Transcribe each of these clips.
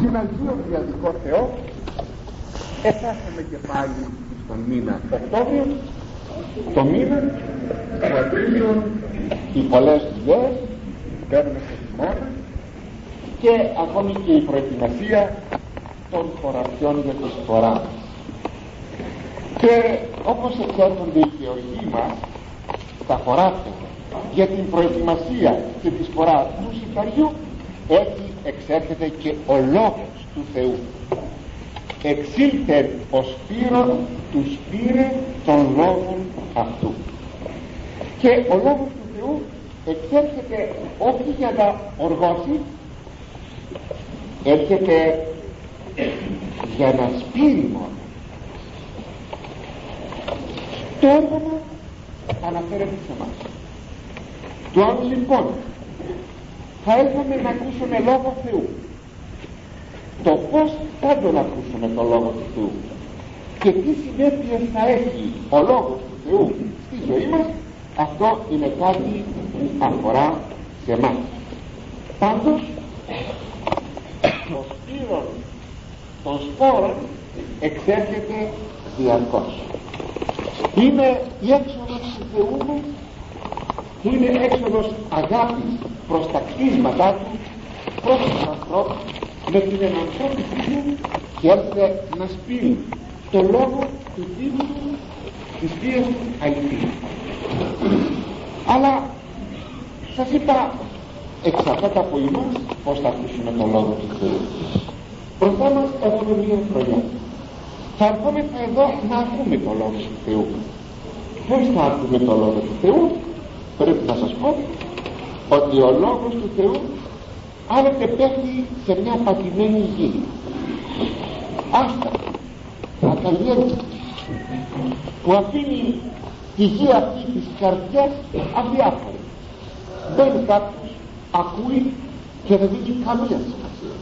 συναντήω διαδικό Θεό. Εφάσαμε και πάλι στον μήνα Οκτώβριο. Το μήνα που αρχίζουν οι πολλές δουλειές παίρνουμε σε χειμώνα και ακόμη και η προετοιμασία των χωραφιών για τη φορά και όπως εξέρχονται οι γεωργοί μας τα χωράφια για την προετοιμασία και τη φορά του σιταριού έτσι εξέρχεται και ο λόγος του Θεού. Εξήλθε ο σπύρον τους σπήρε των λόγων αυτού. Και ο λόγος του Θεού εξέρχεται όχι για να οργώσει έρχεται για να σπείρει μόνο. Το έργο μου αναφέρεται σε εμάς. Του άλλου λοιπόν θα έρθουμε να ακούσουμε λόγο Θεού. Το πως θα τον ακούσουμε το λόγο του Θεού και τι συνέπειες θα έχει ο λόγος του Θεού στη ζωή μας αυτό είναι κάτι που αφορά σε εμάς. Πάντως το σπύρον των σπόρων εξέρχεται διαρκώς. Είναι η έξοδος του Θεού μας είναι έξοδος αγάπης προς τα κτίσματά του προς τους ανθρώπους με την ενανθρώπιση του και έρχεται να σπείρει το λόγο του τύπου της θείας αληθής αλλά σας είπα εξαρτάται από εμάς πως θα ακούσουμε τον λόγο του Θεού. Μπροστά μας έχουμε μία χρονιά θα ερχόμεθα εδώ να ακούμε τον λόγο του Θεού. Πως θα ακούμε τον λόγο του Θεού. Πρέπει να σας πω ότι ο λόγος του Θεού άλλοτε πέφτει σε μια πατημένη γη. Άστα ακαλλιέργητη που αφήνει τη γη αυτή της καρδιάς αδιάφορη. Μπαίνει κάποιος ακούει και δεν δίνει καμία σημασία.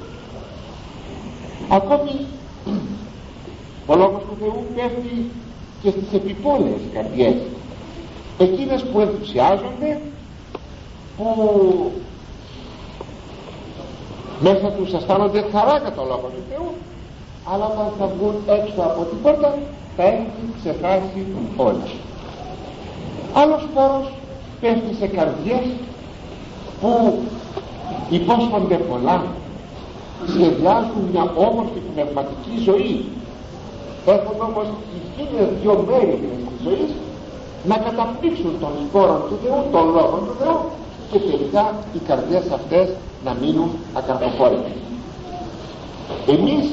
Ακόμη ο λόγος του Θεού πέφτει και στις επιπόλαιες καρδιές εκείνες που ενθουσιάζονται που μέσα τους αισθάνονται χαρά για το λόγο του Θεού αλλά όταν θα βγουν έξω από την πόρτα θα έχει ξεχάσει όλα. Άλλος φόρος πέφτει σε καρδιές που υπόσχονται πολλά σχεδιάζουν μια όμορφη πνευματική ζωή. Έχουν όμως εκείνες δυο μέρη της ζωής να καταπτύξουν τον σπόρο του Θεού, τον λόγο του Θεού και τελικά οι καρδιές αυτές να μείνουν ακαρποφόρητες. Εμείς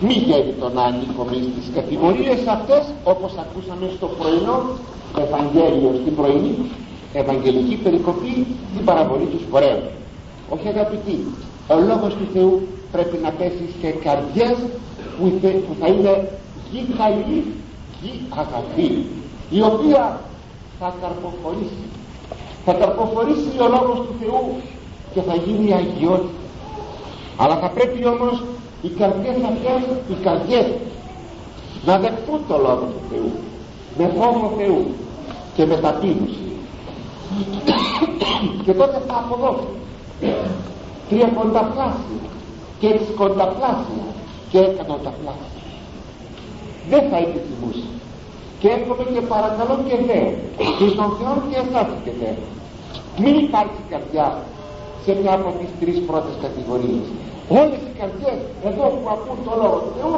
μη γέννητο να ανήκουμε στις κατηγορίες αυτές όπως ακούσαμε στο πρωινό Ευαγγέλιο στην πρωινή Ευαγγελική περικοπή την παραβολή τους σπορέου. Όχι αγαπητοί, ο λόγος του Θεού πρέπει να πέσει σε καρδιές που θα είναι γη καλή, γη αγαθή η οποία θα καρποφορήσει θα καρποφορήσει ο λόγος του Θεού και θα γίνει αγιότητα. Αλλά θα πρέπει όμως οι καρδιές αυτές οι καρδιές να δεχτούν το λόγο του Θεού με φόβο Θεού και με ταπείνωση. Και τότε θα αποδώσουν τριακονταπλάσια και εξικονταπλάσια και εκατονταπλάσια. Δεν θα επιθυμούσε και έρχομαι και παρακαλώ και λέω και στον Θεό και εσάς και λέω μην υπάρχει καρδιά σε μια από τις τρεις πρώτες κατηγορίες. Όλες οι καρδιές εδώ που ακούν το λόγο του Θεού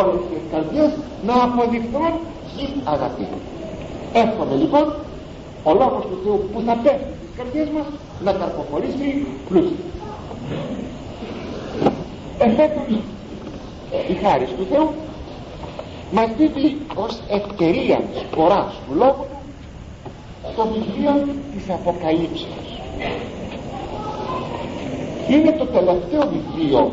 όλες οι καρδιές να αποδειχθούν γη αγαπή εύχομαι λοιπόν ο λόγος του Θεού που θα πέφτει στις καρδιές μας να καρποφορήσει πλούσια. Εφέτος η χάρη του Θεού μας δίδει ως ευκαιρία σποράς του λόγου το βιβλίο της Αποκαλύψεως. Είναι το τελευταίο βιβλίο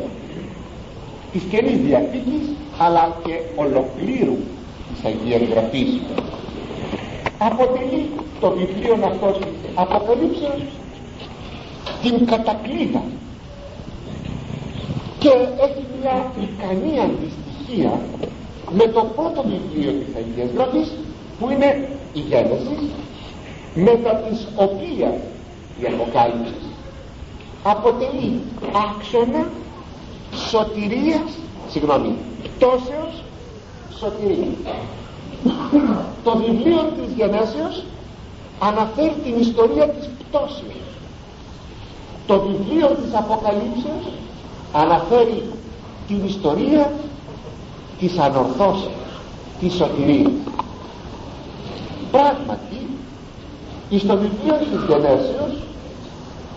της Καινής Διαθήκης αλλά και ολοκλήρου της Αγίας Γραφής. Αποτελεί το βιβλίο αυτό της Αποκαλύψεως την κατακλείδα και έχει μια ικανή αντιστοιχία με το πρώτο βιβλίο της Αγίας Γραφής που είναι η Γένεσης μετά της οποίας η Αποκάλυψη αποτελεί άξονα σωτηρίας συγγνώμη πτώσεως σωτηρίας. Το βιβλίο της γενέσεως αναφέρει την ιστορία της πτώσεως. Το βιβλίο της Αποκαλύψεως αναφέρει την ιστορία της ανορθώσεως της σωτηρίας. Πράγματι στο βιβλίο της γενέσεως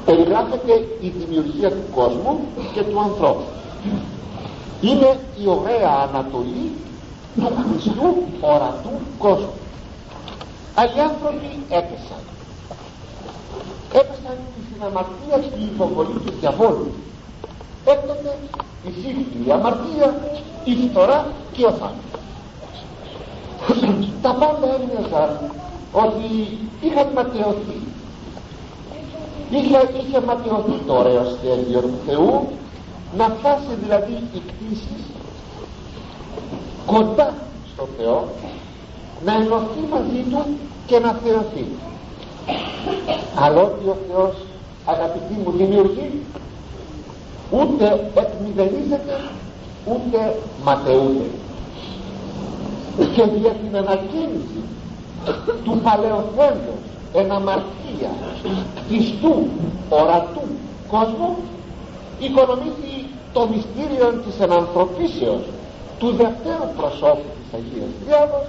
περιγράφεται η δημιουργία του κόσμου και του ανθρώπου. Είναι η ωραία ανατολή του Χριστού ορατού κόσμου. Άλλοι άνθρωποι έπεσαν. Έπεσαν στην αμαρτία στην υποβολή του διαβόλου. Έκτοτε η σύγχρονη η αμαρτία η φθορά και ο θάνατος. Τα πάντα έμοιαζαν ότι είχαν ματαιωθεί. Είχε, είχε ματαιωθεί το ωραίο σχέδιο του Θεού να φτάσει δηλαδή η κτήση κοντά στο Θεό να ενωθεί μαζί Του και να θεωθεί. Αλλά ότι ο Θεός αγαπητοί μου δημιουργεί ούτε εκμηδενίζεται ούτε ματαιούται και για την ανακοίνηση του παλαιοθέντος εν αμαρτία πιστού ορατού κόσμου οικονομήσει το μυστήριο της ενανθρωπίσεως του δευτέρου προσώπου της Αγίας Τριάδος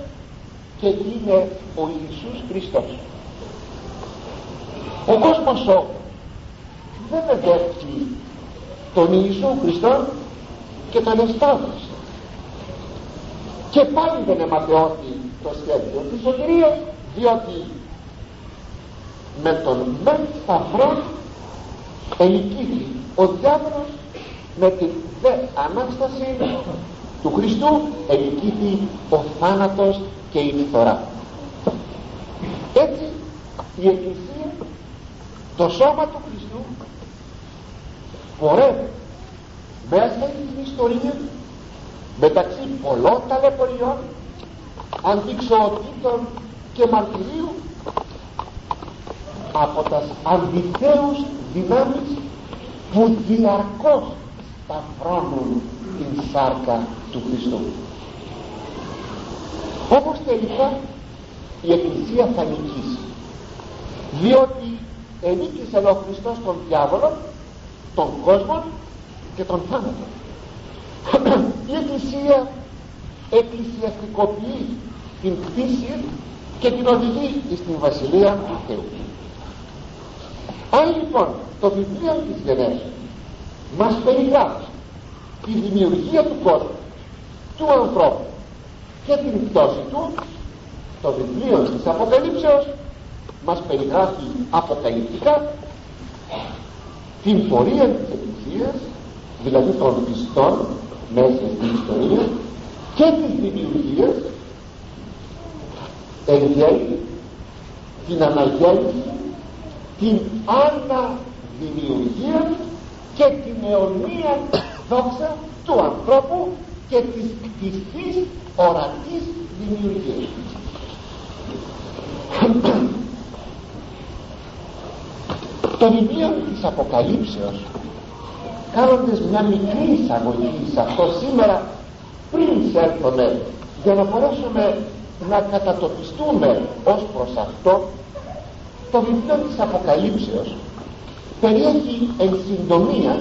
και είναι ο Ιησούς Χριστός. Ο κόσμος όμως δεν εδέχει τον Ιησού Χριστό και τον εστάδωσε και πάλι δεν εματαιώθη το σχέδιο της σωτηρίας διότι με τον μεν σταυρό ελικήθη ο διάβολος με την δε Ανάσταση του Χριστού ελικήθη ο θάνατος και η φθορά. Έτσι η Εκκλησία το σώμα του Χριστού πορεύει μέσα στην ιστορία μεταξύ πολλών ταλαιπωριών αντιξοοτήτων και μαρτυρίου από τα αντιθέους δυνάμεις που διαρκώς σταυρώνουν την σάρκα του Χριστού. Όπως τελικά η Εκκλησία θα νικήσει διότι ενίκησε ο Χριστός τον διάβολο τον κόσμο και τον θάνατο. Η Εκκλησία εκκλησιαστικοποιεί την κτήση και την οδηγεί στην Βασιλεία του Θεού. Αν λοιπόν το βιβλίο της Γενέσης μας περιγράφει τη δημιουργία του κόσμου του ανθρώπου και την πτώση του το βιβλίο της Αποκαλύψεως μας περιγράφει αποκαλυπτικά την πορεία της Εκκλησίας δηλαδή των πιστών μέσα στην ιστορία και της δημιουργίας εν την αναγέννηση την αναδημιουργία και την αιωνία δόξα του ανθρώπου και της κτηθής ορατής δημιουργίας το βιβλίο της Αποκαλύψεως κάνοντας μια μικρή εισαγωγή σε αυτό σήμερα πριν σέρθουμε για να μπορέσουμε να κατατοπιστούμε ως προς αυτό το βιβλίο της Αποκαλύψεως περιέχει εν συντομία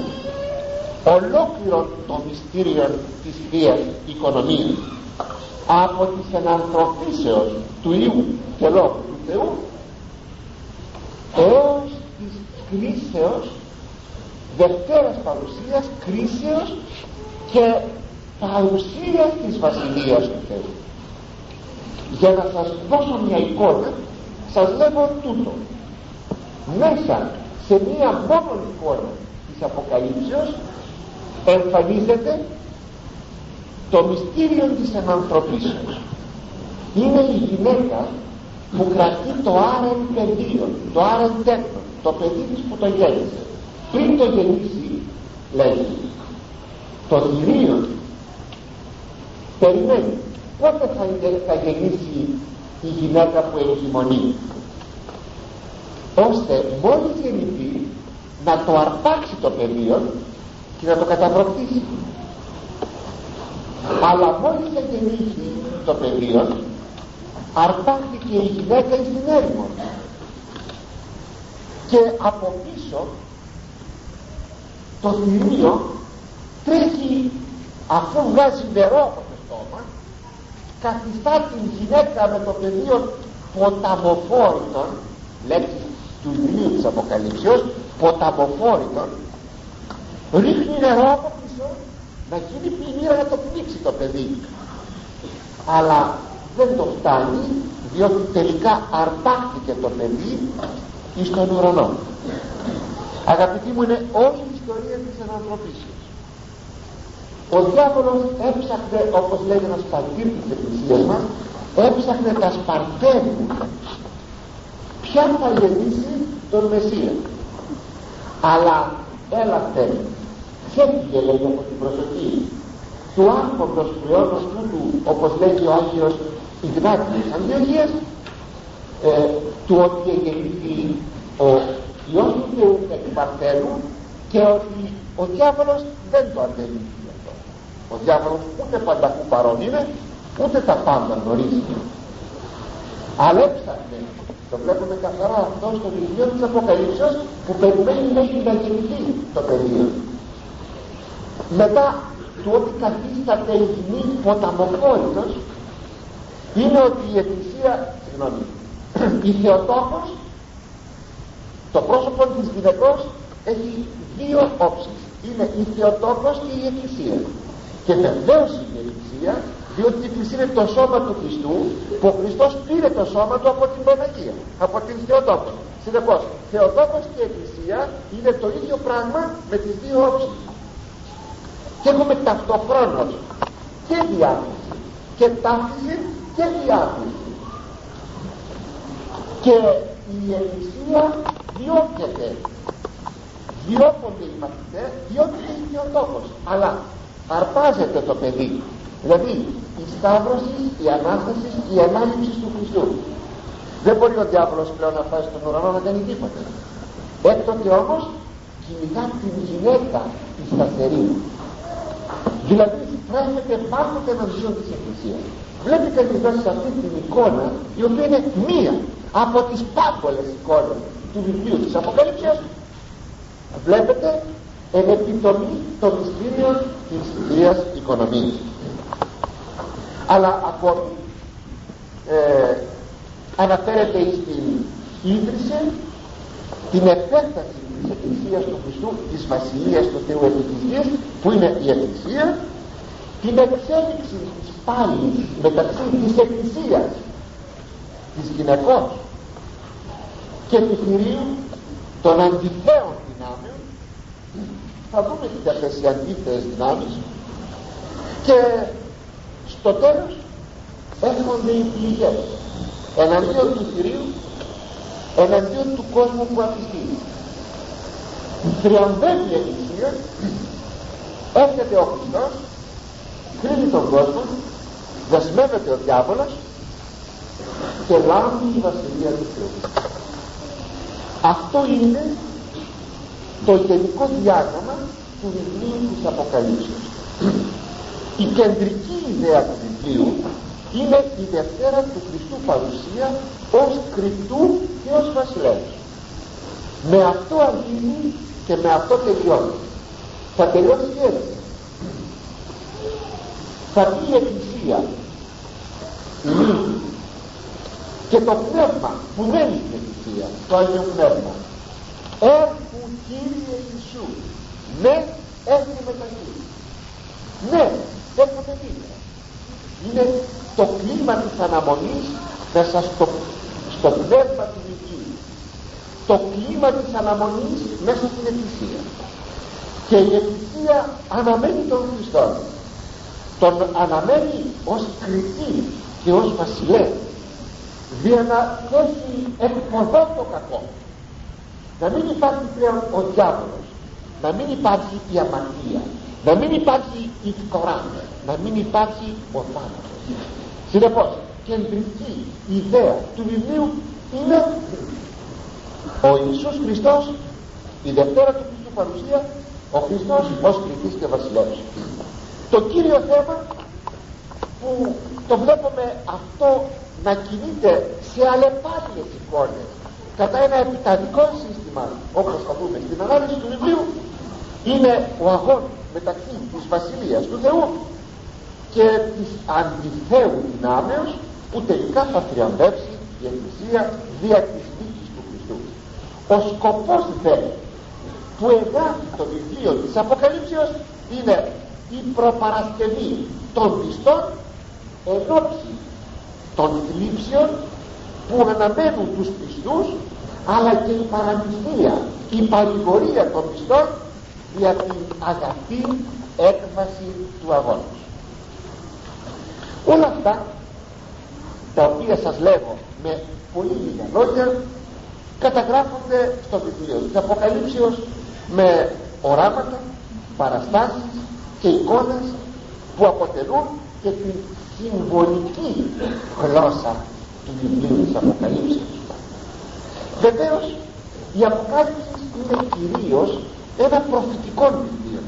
ολόκληρο το μυστήριο της Θείας Οικονομίας από της ενανθρωπίσεως του Ιού και Λόγου του Θεού έως της κρίσεως δευτέρας παρουσίας κρίσεως και παρουσίας της Βασιλείας του Θεού. Για να σας δώσω μια εικόνα σας λέγω τούτο. Μέσα σε μία μόνο εικόνα της Αποκαλύψεως εμφανίζεται το μυστήριο της ενανθρωπίσεως. Είναι η γυναίκα που κρατεί το άρεν πεδίο το άρεν τέκνο το παιδί της που το γέννησε. Πριν το γεννήσει λέει το θηρίο περιμένει. Πότε θα, θα γεννήσει η γυναίκα που εγκυμονεί ώστε μόλις γεννηθεί να το αρπάξει το πεδίο και να το καταβροχτήσει αλλά μόλις εγεννήθη το πεδίο αρπάχθηκε η γυναίκα στην έρημο και από πίσω το θηρίο τρέχει αφού βγάζει νερό από το στόμα καθιστά την γυναίκα με το πεδίο ποταμοφόρητον λέξη του βιβλίου της Αποκαλύψεως ποταμοφόρητον ρίχνει νερό από πίσω να γίνει πλημμύρα να το πνίξει το παιδί. Αλλά δεν το φτάνει διότι τελικά αρπάχθηκε το παιδί εις τον ουρανό. Αγαπητοί μου είναι όλη η ιστορία της ανθρωπίσεως ο διάβολος έψαχνε όπως λέει ένας πατήρ της εκκλησίας μας έψαχνε τα σπαρτέρια ποια θα γεννήσει τον Μεσσία; Αλλά έλα θέλει ξέφυγε λέει από την προσοχή; Του άνθρωπος πλέον του όπως λέγει ο Άγιος Ιγνάτιος Αντιογίας ε, του ότι γεννηθεί ο Υιός του Θεού εκ Παρθένου και ότι ο διάβολος δεν το αντελήφθη αυτό. Ο διάβολος ούτε πανταχού παρόν είναι ούτε τα πάντα γνωρίζει. Αλλά έψαχνε το βλέπουμε καθαρά αυτό στο βιβλίο της Αποκαλύψεως που περιμένει μέχρι να γεννηθεί το πεδίο. Μετά του ότι καθίσταται η γυνή ποταμοφόρητος είναι ότι η Εκκλησία συγγνώμη η Θεοτόκος το πρόσωπο της γυναικός έχει δύο όψεις. Είναι η Θεοτόκος και η Εκκλησία. Και βεβαίως είναι η Εκκλησία διότι η Εκκλησία είναι το σώμα του Χριστού που ο Χριστός πήρε το σώμα του από την Παναγία από την Θεοτόκο συνεπώς Θεοτόκος και Εκκλησία είναι το ίδιο πράγμα με τις δύο όψεις. Και έχουμε ταυτοχρόνως και διάθεση και ταύτιση και διάθεση και η Εκκλησία διώκεται. Διώκονται οι μαθητές διώκεται η Θεοτόκος. Αλλά αρπάζεται το παιδί. Δηλαδή η σταύρωση, η Ανάσταση η ανάληψη του Χριστού. Δεν μπορεί ο διάβολος πλέον να φτάσει στον ουρανό να κάνει τίποτα. Έκτοτε όμως κυνηγά την γυναίκα τη σταθερή δηλαδή στρέφεται πάντοτε εναντίον της Εκκλησίας. Βλέπει κανείς εδώ σε αυτή την εικόνα η οποία είναι μία από τις πάμπολες εικόνες του βιβλίου της Αποκαλύψεως. Βλέπετε εν επιτομή των μυστήριων της Θείας Οικονομίας. Αλλά ακόμη ε, αναφέρεται στην ίδρυση την επέκταση της Εκκλησίας του Χριστού της Βασιλείας του Θεού επί της γης, που είναι η Εκκλησία την εξέλιξη της πάλης μεταξύ της Εκκλησίας της γυναικός και του θηρίου των αντιθέων δυνάμεων. Θα δούμε και αυτές οι αντίθεες δυνάμεις. Και στο τέλος έρχονται οι πληγές εναντίον του θηρίου εναντίον του κόσμου που αφιστεί θριαμβεύει η Εκκλησία έρχεται ο Χριστός κρίνει τον κόσμο δεσμεύεται ο διάβολος και λάβει η Βασιλεία του Θεού. Αυτό είναι το γενικό διάγραμμα του βιβλίου της Αποκαλύψεως η κεντρική ιδέα του βιβλίου είναι η Δευτέρα του Χριστού παρουσία ως κρυπτού και ως βασιλεύς με αυτό αρχίζει και με αυτό τελειώνει. Θα τελειώσει έτσι θα πει η Εκκλησία. Η και το πνεύμα που δεν είναι Εκκλησία το Άγιο Πνεύμα έρχου Κύριε Ιησού. Ναι έρχεται μεταξύ ναι έρχεται δίπλα είναι το κλίμα της αναμονής μέσα στο, στο πνεύμα του Ιησού το κλίμα της αναμονής μέσα στην Εκκλησία. Και η Εκκλησία αναμένει τον Χριστό. Τον αναμένει ως κριτή και ως βασιλέα για να δώσει εκποδό το κακό. Να μην υπάρχει πλέον ο διάβολος να μην υπάρχει η αμαρτία να μην υπάρχει η φθορά να μην υπάρχει ο θάνατος. Συνεπώς κεντρική ιδέα του βιβλίου είναι ο Ιησούς Χριστός η Δευτέρα του Χριστού παρουσία ο Χριστός ως κριτής και βασιλεύς το κύριο θέμα που το βλέπουμε αυτό να κινείται σε αλλεπάλληλες εικόνες κατά ένα επιταδικό σύστημα όπως θα δούμε στην ανάλυση του βιβλίου είναι ο αγών μεταξύ της Βασιλείας του Θεού και της αντιθέου δυνάμεως που τελικά θα θριαμβεύσει η Εκκλησία δια της δίκης του Χριστού ο σκοπός δε που εγγράφει το βιβλίο της Αποκαλύψεως είναι η προπαρασκευή των πιστών ενόψη των θλίψεων που αναμένουν τους πιστούς αλλά και η παραμυθία η παρηγορία των πιστών για την αγαθή έκβαση του αγώνα όλα αυτά τα οποία σας λέγω με πολύ λίγα λόγια καταγράφονται στο βιβλίο. Της Αποκαλύψεως με οράματα, παραστάσεις και εικόνες που αποτελούν και την συμβολική γλώσσα του βιβλίου της Αποκαλύψεως. Βεβαίως η Αποκάλυψη είναι κυρίως ένα προφητικό βιβλίο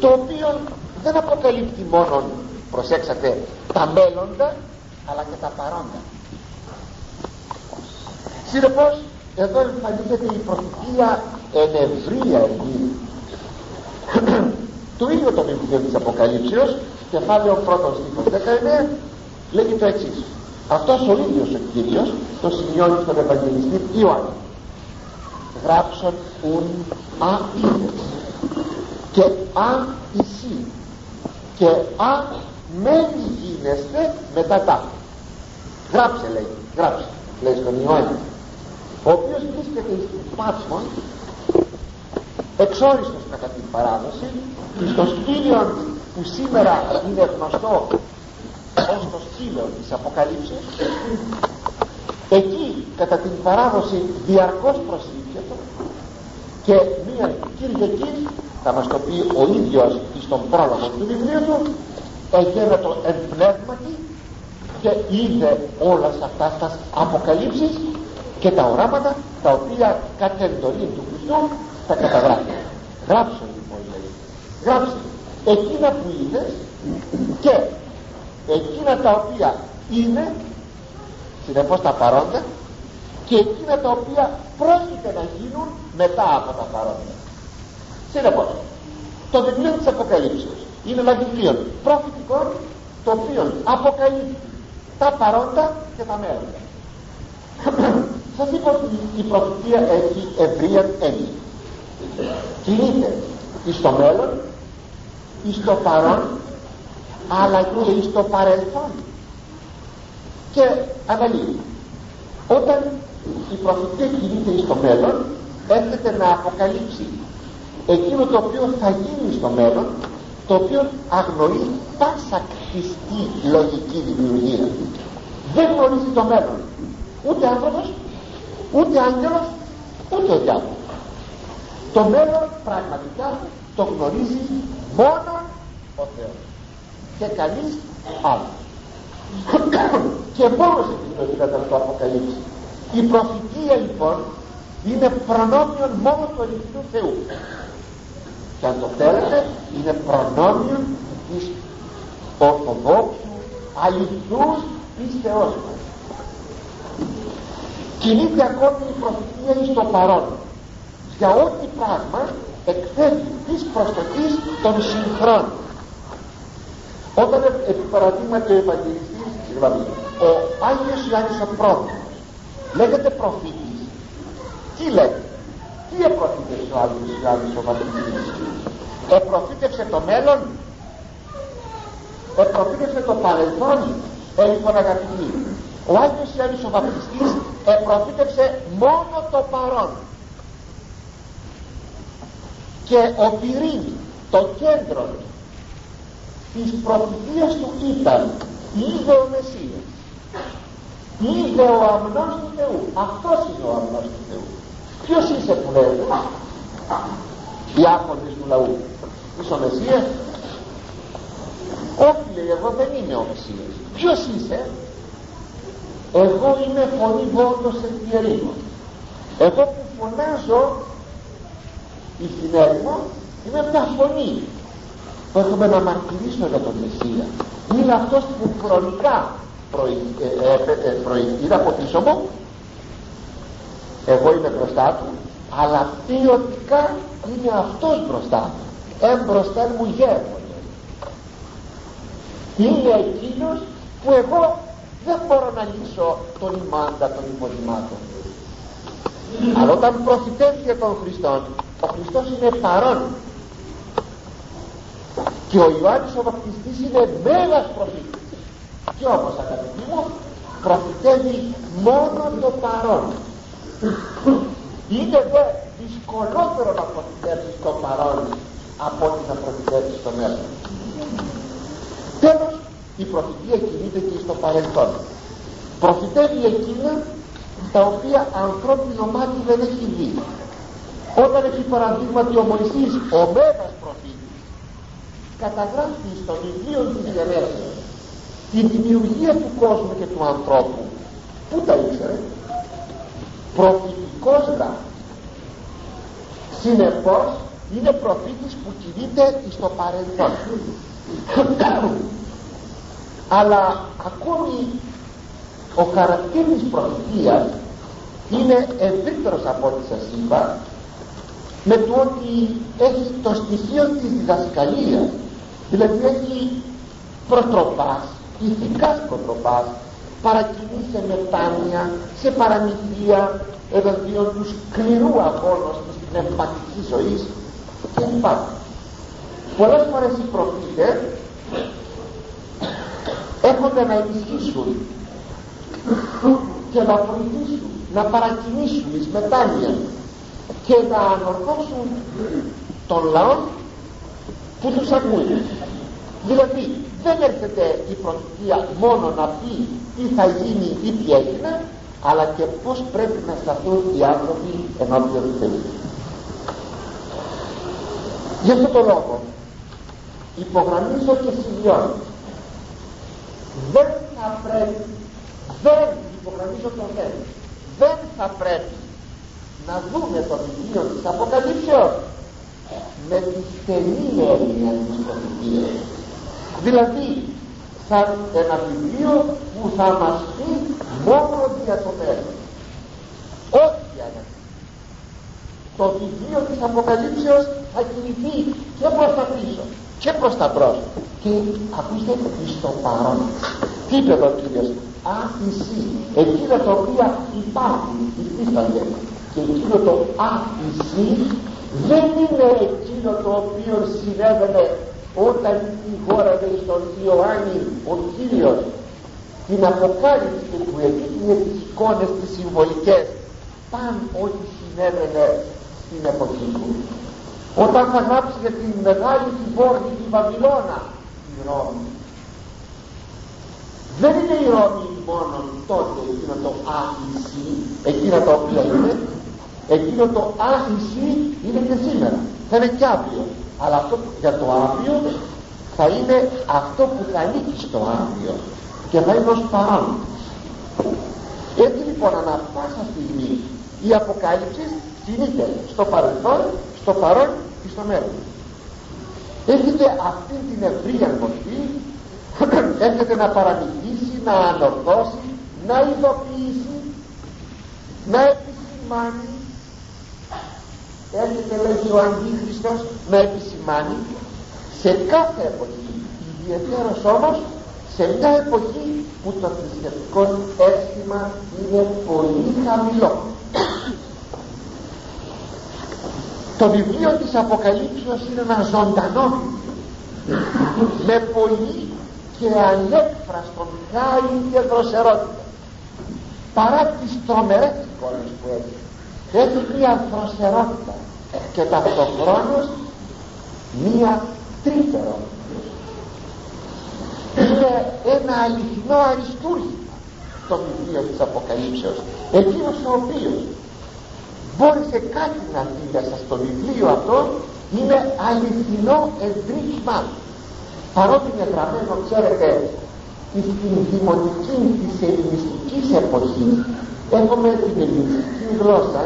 το οποίο δεν αποκαλύπτει μόνο προσέξατε τα μέλλοντα αλλά και τα παρόντα συνεπώς εδώ εμφανίζεται η προφητεία εν ευρία το ίδιο το βιβλίο της Αποκαλύψεως κεφάλαιο πρώτον στίχος 19 λέγει το εξής. Αυτός ο ίδιος ο Κύριος το σημειώνει στον Ευαγγελιστή Ιωάννη. Γράψον ουν α και α ισί και α μένει γίνεστε μετά τα γράψε λέει γράψε λέει στον Ιωάννη ο οποίος βρίσκεται στην Πάτμον εξόριστος κατά την παράδοση στο σκύλιο που σήμερα είναι γνωστό ως το σκύλο της Αποκαλύψεως εκεί κατά την παράδοση διαρκώς προσήλχεται και μία Κυριακή θα μας το πει ο ίδιος στον πρόλογο του βιβλίου του εγένετο εν πνεύματι και είδε όλα αυτά τα αποκαλύψεις και τα οράματα τα οποία κατά εντολή του Χριστού τα καταγράφει. Γράψε λοιπόν λέει. Γράψε. Εκείνα που είδες και εκείνα τα οποία είναι συνεπώς τα παρόντα και εκείνα τα οποία πρόκειται να γίνουν μετά από τα παρόντα. Συνεπώς το βιβλίο της Αποκαλύψεως είναι ένα βιβλίο προφητικό το οποίο αποκαλύπτει τα παρόντα και τα μέλλοντα σας είπα ότι η προφητεία έχει ευρεία έννοια. Κινείται εις το μέλλον εις το παρόν αλλά και εις το παρελθόν. Και αναλύει. Όταν η προφητεία κινείται εις το μέλλον έρχεται να αποκαλύψει εκείνο το οποίο θα γίνει στο μέλλον το οποίο αγνοεί πάσα κτιστή λογική δημιουργία. Δεν γνωρίζει το μέλλον ούτε άνθρωπος ούτε άγγελος ούτε ο διάβολος. Το μέλλον πραγματικά το γνωρίζει μόνο ο Θεός. Και κανείς άλλος. Και μόνος εκείνος να το αποκαλύψει. Η προφητεία λοιπόν είναι προνόμιο μόνο του αληθινού Θεού. Και αν το θέλετε είναι προνόμιο της ορθοδόξου αληθινούς πίστεώς μας κινείται ακόμη η προφητεία εις το παρόν. Για ό,τι πράγμα εκθέτει της προστοτής των συγχρόνων. Όταν επί παραδείγματι ο Ευαγγελιστής συγγνώμη ο Άγιος Ιωάννης ο Πρόδρομος λέγεται προφήτης τι λέγεται τι επροφήτευσε ο Άγιος Ιωάννης ο Βαπτιστής; Επροφήτευσε το μέλλον; Επροφήτευσε το παρελθόν; Ε, λοιπόν αγαπητοί ο Άγιος Ιωάννης ο Βαπτιστής επροφήτευσε μόνο το παρόν. Και ο πυρήνη το κέντρο της προφητείας του ήταν είδε ο Μεσσίας είδε ο αμνός του Θεού αυτός είναι ο αμνός του Θεού. Ποιος είσαι που λέει διάκονες του λαού. Είσαι ο Μεσσίας; Όχι λέει εγώ δεν είμαι ο Μεσσίας. Ποιος είσαι; Εγώ είμαι φωνή βόλτος εν εγώ που φωνάζω η έρημο είναι μια φωνή. Που έχουμε να μαρτυρήσω για τον Μεσσία. Είναι αυτός που χρονικά ε, ε, ε, είναι από πίσω μου. Εγώ είμαι μπροστά του αλλά ποιοτικά είναι αυτός μπροστά μου. Έμπροστά μου γέρμονε είναι εκείνος που εγώ δεν μπορώ να λύσω τον ημάντα των υποδημάτων. Αλλά όταν προφητεύει για τον Χριστό ο Χριστός είναι παρόν. Και ο Ιωάννης ο Βαπτιστής είναι μέγας προφήτης και όπως αγαπητοί μου προφητεύει μόνο το παρόν. Είναι δε δυσκολότερο να προφητεύσει το παρόν από ότι να προφητεύσει το μέλλον. Τέλος η προφητεία κινείται και στο παρελθόν. Προφητεύει εκείνα τα οποία ανθρώπινο μάτι δεν έχει δει. Όταν έχει παραδείγματι ο Μωυσής ο Μέγας προφήτης καταγράφει στο βιβλίο της Γενέσης τη δημιουργία του κόσμου και του ανθρώπου. Πού τα ήξερε; Προφητικός γράφει συνεπώς είναι προφήτης που κινείται στο παρελθόν αλλά ακόμη ο χαρακτήρης προφητείας είναι ευρύτερος από ό,τι σας είπα με το ότι έχει το στοιχείο της διδασκαλίας δηλαδή έχει προτροπάς ηθικάς προτροπάς παρακινεί σε μετάνοια σε παραμυθία εναντίον του σκληρού αγώνος της πνευματικής ζωής κλπ. Πολλές φορές οι προφήτες έρχονται να ενισχύσουν και να βοηθήσουν να παρακινήσουν εις μετάνοια και να ανορθώσουν τον λαό που τους ακούει. Δηλαδή δεν έρχεται η προφητεία μόνο να πει τι θα γίνει ή τι έγινε αλλά και πως πρέπει να σταθούν οι άνθρωποι ενώπιον του Θεού. Γι' αυτό το λόγο υπογραμμίζω και σημειώνω δεν θα πρέπει δεν υπογραμμίζω το θέμα δεν θα πρέπει να δούμε το βιβλίο της Αποκαλύψεως με τη στενή έννοια της προφητείας δηλαδή σαν ένα βιβλίο που θα μας πει μόνο για το μέλλον όχι για το βιβλίο της Αποκαλύψεως θα κινηθεί και προς τα πίσω και προς τα μπρος. Και ακούστε στο παρόν τι είπε εδώ ο Κύριος; Α, εσύ, εκείνα τα οποία υπάρχουν υφίστανται και εκείνο το α, εσύ δεν είναι εκείνο το οποίο συνέβαινε όταν χώρατε στον Ιωάννη ο Κύριος την αποκάλυψη που επίκυνε τις εικόνες τις συμβολικές. Παν ό,τι συνέβαινε στην εποχή του όταν θα γράψει για την μεγάλη την πόλη τη Βαβυλώνα. Η Ρώμη. Δεν είναι η Ρώμη μόνο τότε εκείνο το άχυση εκείνο το οποίο είναι εκείνο το άχυση είναι και σήμερα. Θα είναι και αύριο. Αλλά αυτό για το αύριο θα είναι αυτό που θα ανήκει στο αύριο και θα είναι ως παρόν έτσι λοιπόν ανά πάσα στιγμή η Αποκάλυψη κινείται στο παρελθόν στο παρόν και στο μέλλον. Έχετε αυτή την ευρία μορφή έρχεται να παραμυθίσει να ανορθώσει να ειδοποιήσει να επισημάνει. Έρχεται λέγει ο Αντίχριστος να επισημάνει σε κάθε εποχή ιδιαίτερος όμως σε μια εποχή που το θρησκευτικό αίσθημα είναι πολύ χαμηλό το βιβλίο της Αποκαλύψεως είναι ένα ζωντανό με πολύ και ανέφραστον χάρη και δροσερότητα παρά τις τρομερές εικόνες που έχει έχει μια δροσερότητα και ταυτοχρόνως μια τρίπερο είναι ένα αληθινό αριστούργημα το βιβλίο της Αποκαλύψεως εκείνος ο οποίος μπόρεσε κάτι να δει μέσα στο βιβλίο αυτό είναι αληθινό ευρύχημα παρότι είναι γραμμένο ξέρετε στην δημοτική της ελληνιστικής εποχής έχουμε την ελληνιστική γλώσσα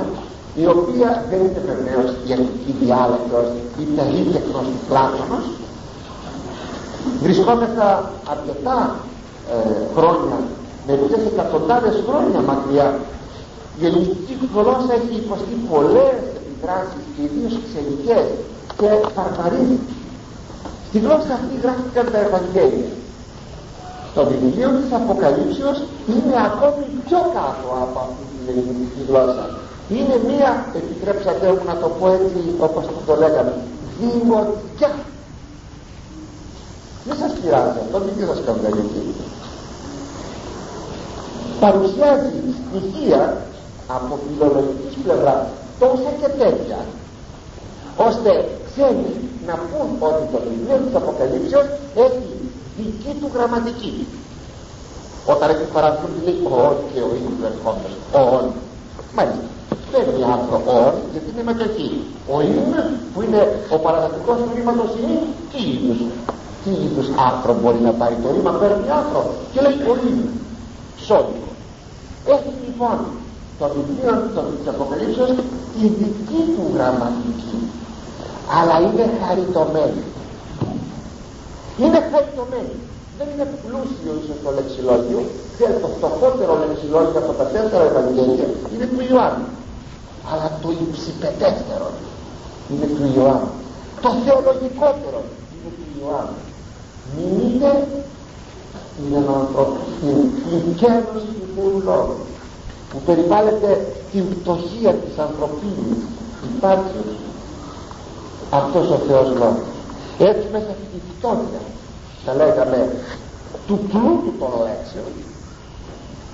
η οποία δεν είναι βεβαίως η ελληνική διάλεκτος η περίπτεχνος του Πλάτωνος βρισκόμεθα αρκετά ε, χρόνια μερικές εκατοντάδες χρόνια μακριά η ελληνική γλώσσα έχει υποστεί πολλές επιδράσεις και ιδίως ξενικές και βαρβαρίες. Στη γλώσσα αυτή γράφτηκαν τα Ευαγγέλια. Το βιβλίο της Αποκαλύψεως είναι ακόμη πιο κάτω από αυτή την ελληνική γλώσσα. Είναι μία, επιτρέψατε μου να το πω έτσι όπως το λέγαμε δημοτικά δεν σας πειράζει αυτό, μην σας καμπέλει παρουσιάζει στοιχεία από φιλολογικής πλευρά τόσα και τέτοια ώστε ξένοι να πούν ότι το βιβλίο της Αποκαλύψεως έχει δική του γραμματική. Όταν έχει παραδείγματος λέει ο και ο ίδιος ερχόμενος ο όν μάλιστα δεν είναι άνθρωπο όν γιατί είναι μετοχή. Ο ίδιος που είναι ο παραδεκτικός του ρήματος είναι τι είδους τι είδους άνθρωπο μπορεί να πάρει το ρήμα παίρνει άνθρωπο. Και λέει ο ίδιος σώδικο έχει λοιπόν το βιβλίο της Αποκαλύψεως η δική του γραμματική. Αλλά είναι χαριτωμένη. Είναι χαριτωμένη. Δεν είναι πλούσιο ίσως το λεξιλόγιο. Ξέρετε το φτωχότερο λεξιλόγιο από τα τέσσερα Ευαγγέλια είναι του Ιωάννου αλλά το υψηπετέστερο είναι του Ιωάννου το θεολογικότερο είναι του Ιωάννου μιμείται την ανθρωπίνη του Θεού Λόγου που περιβάλλεται την πτωχία της ανθρωπίνης υπάρξης αυτός ο Θεός Λόγος έτσι μέσα αυτή τη φτώχεια θα λέγαμε του πλούτου των λέξεων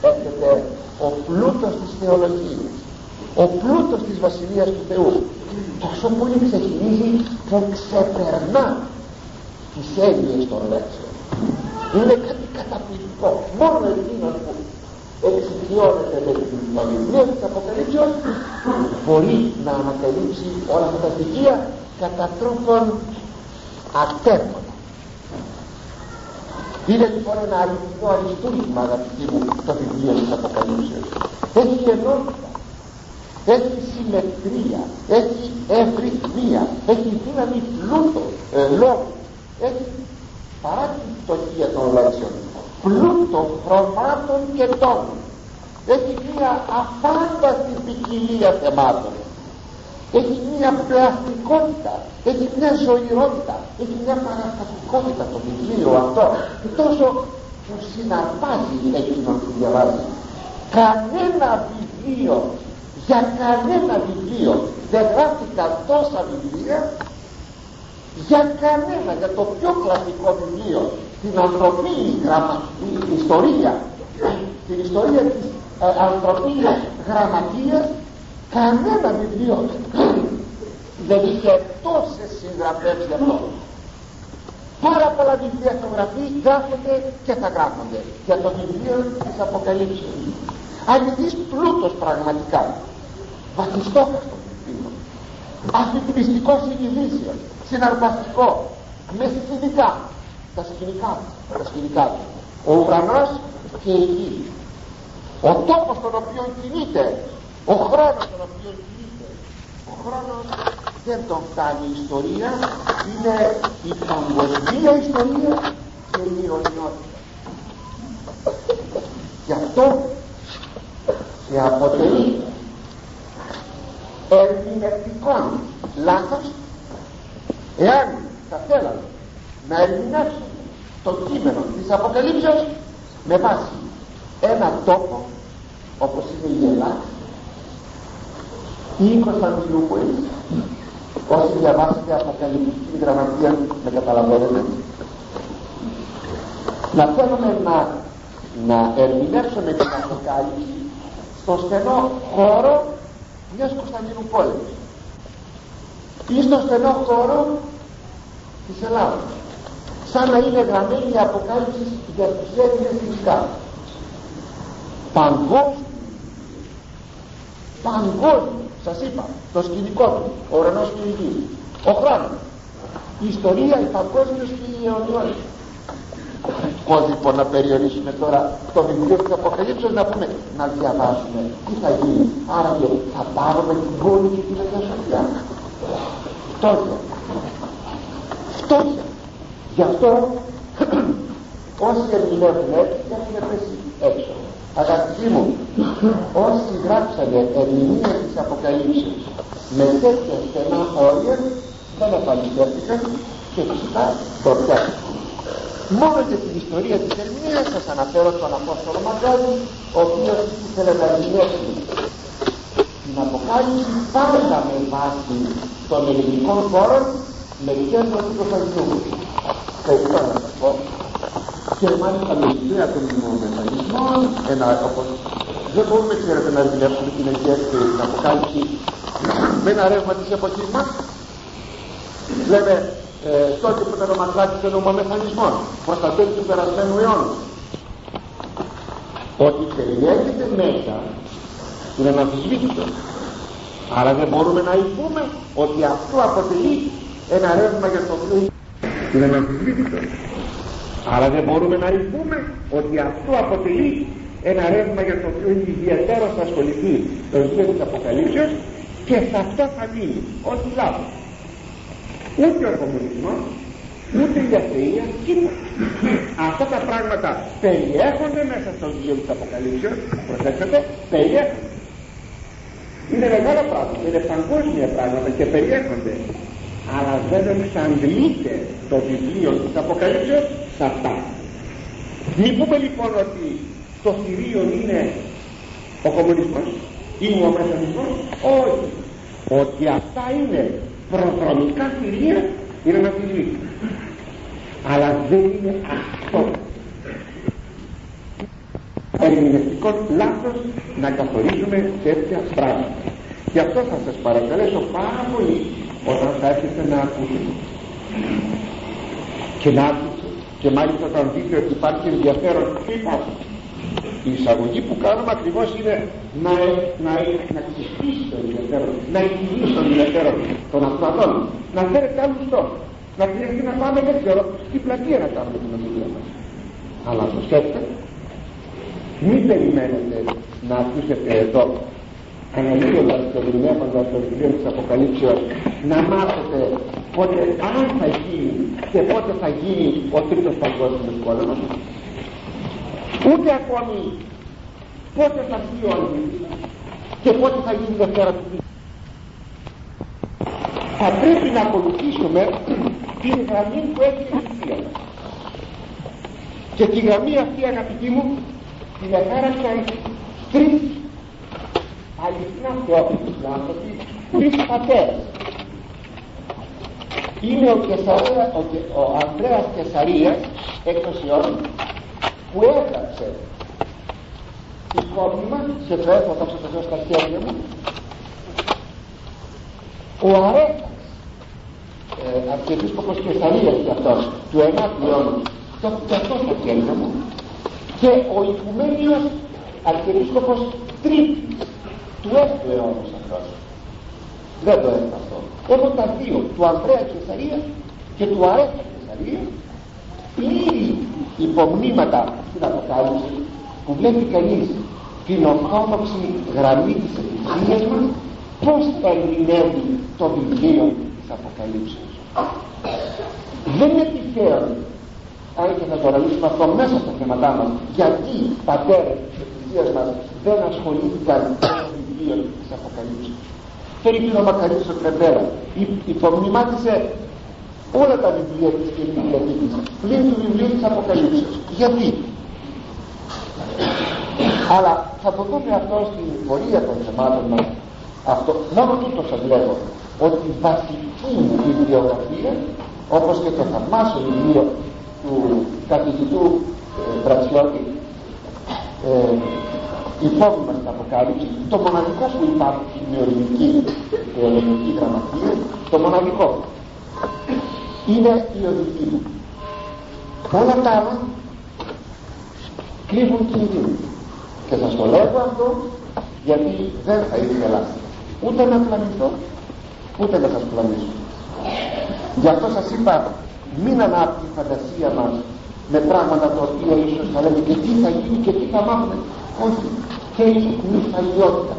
έρχεται ο πλούτος της θεολογίας ο πλούτος της Βασιλείας του Θεού. Τόσο πολύ ξεχειρίζει που ξεπερνά τις έννοιες των λέξεων. Είναι κάτι καταπληκτικό. Μόνο εκείνος που εξοικειώνεται με την βιβλία της Αποκαλύψεως μπορεί να ανακαλύψει όλα αυτά τα στοιχεία κατά τρόπον ατέρμονα. Είναι λοιπόν ένα αληθινό αριστούργημα αγαπητοί μου το βιβλίο της Αποκαλύψεως. Έχει ενότητα έχει συμμετρία έχει ευρυθμία έχει δύναμη πλούτο ε, λόγου έχει παρά την φτωχία των λέξεων πλούτο χρωμάτων και τόνων. Έχει μια αφάνταστη ποικιλία θεμάτων. Έχει μια πλαστικότητα έχει μια ζωηρότητα έχει μια παραστατικότητα το βιβλίο αυτό. Και τόσο που συναρπάζει εκείνον που διαβάζει. Κανένα βιβλίο για κανένα βιβλίο δεν γράφτηκαν τόσα βιβλία για κανένα, για το πιο κλασικό βιβλίο την ανθρωπίνη γραμματική ιστορία. Την ιστορία της ε, ανθρωπίνης γραμματείας κανένα βιβλίο δεν είχε τόσες συγγραφές για αυτό πάρα πολλά βιβλία έχουν γραφεί γράφονται και θα γράφονται για το βιβλίο της Αποκαλύψεως. Αληθής πλούτος πραγματικά. Βαθιστόχαστο βιβλίο. Αφιτιμιστικό συνειδήσιος συναρπαστικό με σκηνικά τα σκηνικά τα σκηνικά τους. Ο ουρανός και η γη. Ο τόπος στον οποίο κινείται ο χρόνος τον οποίο κινείται. Ο χρόνος δεν τον φτάνει η ιστορία είναι η παγκοσμία ιστορία και η αιωνιότητα γι' αυτό και αποτελεί ερμηνευτικών λάθος εάν θα θέλαμε να ερμηνεύσουμε το κείμενο της Αποκαλύψεως με βάση ένα τόπο όπως είναι η Ελλάδα ή η Κωνσταντινούπολη όσοι διαβάσετε αποκαλυπτική γραμματεία με καταλαβαίνετε. Να θέλουμε να, να ερμηνεύσουμε την αποκάλυψη στο στενό χώρο μιας Κωνσταντινούπολης ή στο στενό χώρο της Ελλάδας σαν να είναι γραμμένη η αποκάλυψη για τους Έλληνες φυσικά. Παγκόσμιο παγκόσμιο σας είπα το σκηνικό του ο ουρανός και η γη ο χρόνος. Η ιστορία η παγκόσμιος και η αιωνιότητα. Κώδικο να περιορίσουμε τώρα το βιβλίο της Αποκαλύψεως να πούμε να διαβάσουμε τι θα γίνει. Άρα και θα πάρουμε την πόλη και την Αγία Σοφιά φτώχεια. Φτώχεια γι' αυτό όσοι ερμηνεύουν έτσι έχουν πέσει έξω. Αγαπητοί μου όσοι γράψανε ερμηνεία της Αποκαλύψεως με τέτοια στενά όρια δεν επαληθεύτηκαν και φυσικά το πιάστηκαν μόνο για την ιστορία της ερμηνείας σας αναφέρω τον Απόστολο Μαγκάλη ο οποίος ήθελε να ερμηνεύσει την Αποκάλυψη πάντα με βάση των ελληνικών χώρων μερικές από τους Αγιούς Ευχαριστώ να σας πω και μάλιστα με ιδέα των μηχανισμών ένα όπως δεν μπορούμε ξέρετε να ερμηνεύσουμε την Αγία και την Αποκάλυψη με ένα ρεύμα της εποχής μας λέμε ε, τότε που ήταν ο Μακλάκης των ομομεθανισμών προς τα τέλη του περασμένου αιώνα ότι περιέχεται μέσα είναι αναμφισβήτητο αλλά δεν μπορούμε να υπούμε ότι αυτό αποτελεί ένα ρεύμα για το οποίο είναι αναμφισβήτητο αλλά δεν μπορούμε να υπούμε ότι αυτό αποτελεί ένα ρεύμα για το οποίο είναι ιδιαίτερο θα ασχοληθεί το βιβλίο της Αποκαλύψεως και σε αυτό θα μείνει ό,τι λάθος. Ούτε ο κομμουνισμός ούτε η αθεία τίποτα. Αυτά τα πράγματα περιέχονται μέσα στο βιβλίο της Αποκαλύψεως. Προσέξτε περιέχονται. Είναι μεγάλα πράγματα είναι παγκόσμια πράγματα και περιέχονται αλλά δεν εξαντλείται το βιβλίο της Αποκαλύψεως σε αυτά μην πούμε λοιπόν ότι το θηρίο είναι ο κομμουνισμός ή ο μεσανισμός όχι. Ότι αυτά είναι προδρομικά θηρία είναι ένα θηρίο αλλά δεν είναι αυτό. Ερμηνευτικό λάθος να καθορίζουμε τέτοια πράγματα. Γι' αυτό θα σας παρακαλέσω πάρα πολύ όταν θα έρθετε να ακούσετε. Και να ακούσετε. Και μάλιστα όταν δείτε ότι υπάρχει ενδιαφέρον υπάρχει η εισαγωγή που κάνουμε ακριβώς είναι να, να, να ξυστήσει το ενδιαφέρον να εκκινήσει το ενδιαφέρον των ακροατών να φέρετε άλλους στόχους. Να χρειαστεί να πάμε δεν ξέρω στην πλατεία να κάνουμε την ομιλία μας. Αλλά προσέξτε μην περιμένετε να ακούσετε εδώ αναλύοντας και ερμηνεύοντας το βιβλίο της Αποκαλύψεως να μάθετε πότε αν θα γίνει και πότε θα γίνει ο τρίτος παγκόσμιος πόλεμος. Ούτε ακόμη πότε θα βγει ο και πότε θα γίνει η Δευτέρα του θα πρέπει να ακολουθήσουμε την γραμμή που έχει η Εκκλησία και τη γραμμή αυτή αγαπητοί μου την εφάραξαν τρεις αληθινά θεόπιτους άνθρωποι τρεις πατέρες είναι ο, Κεσαρία, ο, ο Ανδρέας Κεσαρίας εκδοσιών που έγραψε οικόπημα σε το έχω δόξα τω στα χέρια μου. Ο Αρέτας ε, αρχιεπίσκοπος Κεσαρίας και αυτός του 9ου αιώνα το έχω και αυτό στα χέρια μου. Και ο Οικουμένιος αρχιεπίσκοπος Τρίτης του 6ου αιώνα αυτός δεν το έχω αυτό. Έχω τα δύο του Ανδρέα Κεσαρία και του Αρέτα Κεσαρία πλήρη υπομνήματα στην Αποκάλυψη που βλέπει κανείς την ορθόδοξη γραμμή της εκκλησίας μας πως ερμηνεύει το βιβλίο της Αποκαλύψεως. Δεν είναι τυχαίο αν και θα το αναλύσουμε αυτό μέσα στα θέματά μας γιατί οι πατέρες της εκκλησίας μας δεν ασχολήθηκαν με το βιβλίο της Αποκαλύψεως Φέρει ο Μακαρίτης ο Τρεμπέρα υπομνημάτισε όλα τα βιβλία της και της πλην του βιβλίου της Αποκαλύψεως. Γιατί; Αλλά θα το δούμε αυτό στην πορεία των θεμάτων μας. Αυτό, μόνο τούτο σας λέγω ότι η βασική βιβλιογραφία όπως και το θαυμάσιο βιβλίο του καθηγητού ε, Μπρατσιώτη ε, υπόβημα στην Αποκάλυψη το μοναδικό που υπάρχει στην νεοελληνική ε, ελληνική γραμματεία το μοναδικό είναι η οδική μου. Όλα τα άλλα κρύβουν κινδύνου και σας το λέγω αυτό γιατί δεν θα ήθελα ούτε να πλανηθώ ούτε να σας πλανήσω. Γι' αυτό σας είπα μην ανάπτει η φαντασία μας με πράγματα τα οποία ίσως θα λέμε και τι θα γίνει και τι θα μάθουμε όχι θέλει νυφαλιότητα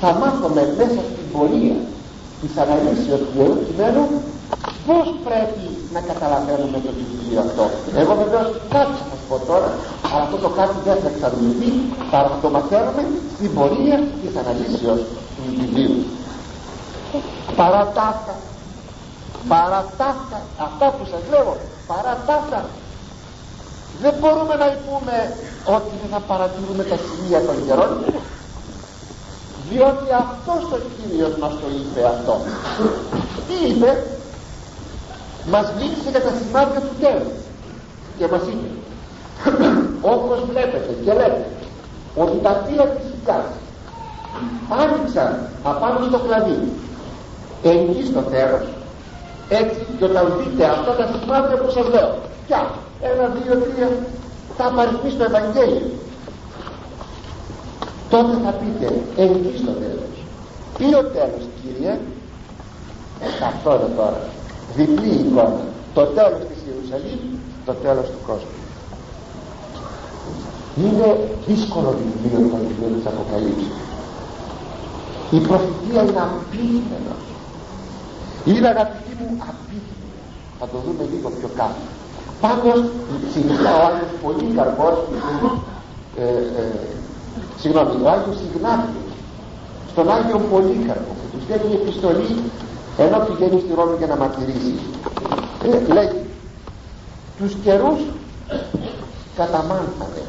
θα μάθουμε μέσα στην πορεία της αναλύσεως του Ιερού Κειμένου πως πρέπει να καταλαβαίνουμε το βιβλίο αυτό. Εγώ βεβαίως κάτι θα σας πω τώρα αλλά αυτό το κάτι δεν θα εξαντληθεί παρά να το μαθαίνουμε στην πορεία της αναλύσεως του βιβλίου. Παρατάφτα παρατάφτα αυτά που σας λέω παρατάφτα δεν μπορούμε να πούμε ότι δεν θα παρατηρούμε τα σημεία των καιρών διότι αυτός ο Κύριος μας το είπε αυτό. Τι είπε; Μας μίλησε για τα σημάδια του τέλους. Και μας είπε όπως βλέπετε και λέτε ότι τα φύλλα της φυκάς άνοιξαν απάνω στο κλαδί εκεί στο τέλος. Έτσι και όταν δείτε αυτά τα σημάδια που σας λέω. Πια ένα, δύο, τρία. Θα απαριθμεί στο Ευαγγέλιο. Τότε θα πείτε εκεί στο τέλος ποιο τέλος Κύριε; Αυτό εδώ τώρα. Διπλή εικόνα. Το τέλος της Ιερουσαλήμ το τέλος του κόσμου. Είναι δύσκολο βιβλίο το βιβλίο της Αποκαλύψης. Η προφητεία είναι απίθυνος. Είναι αγαπητοί μου απίθυνος. Θα το δούμε λίγο πιο κάτω πάντως συνιστά ο Άγιος Πολύκαρπος ε, ε, συγγνώμη ο Άγιος Ιγνάτιος στον Άγιο Πολύκαρπο που τους δίνει επιστολή ενώ πηγαίνει στη Ρώμη για να μαρτυρήσει. Ε, λέει τους καιρούς καταμάνθανε.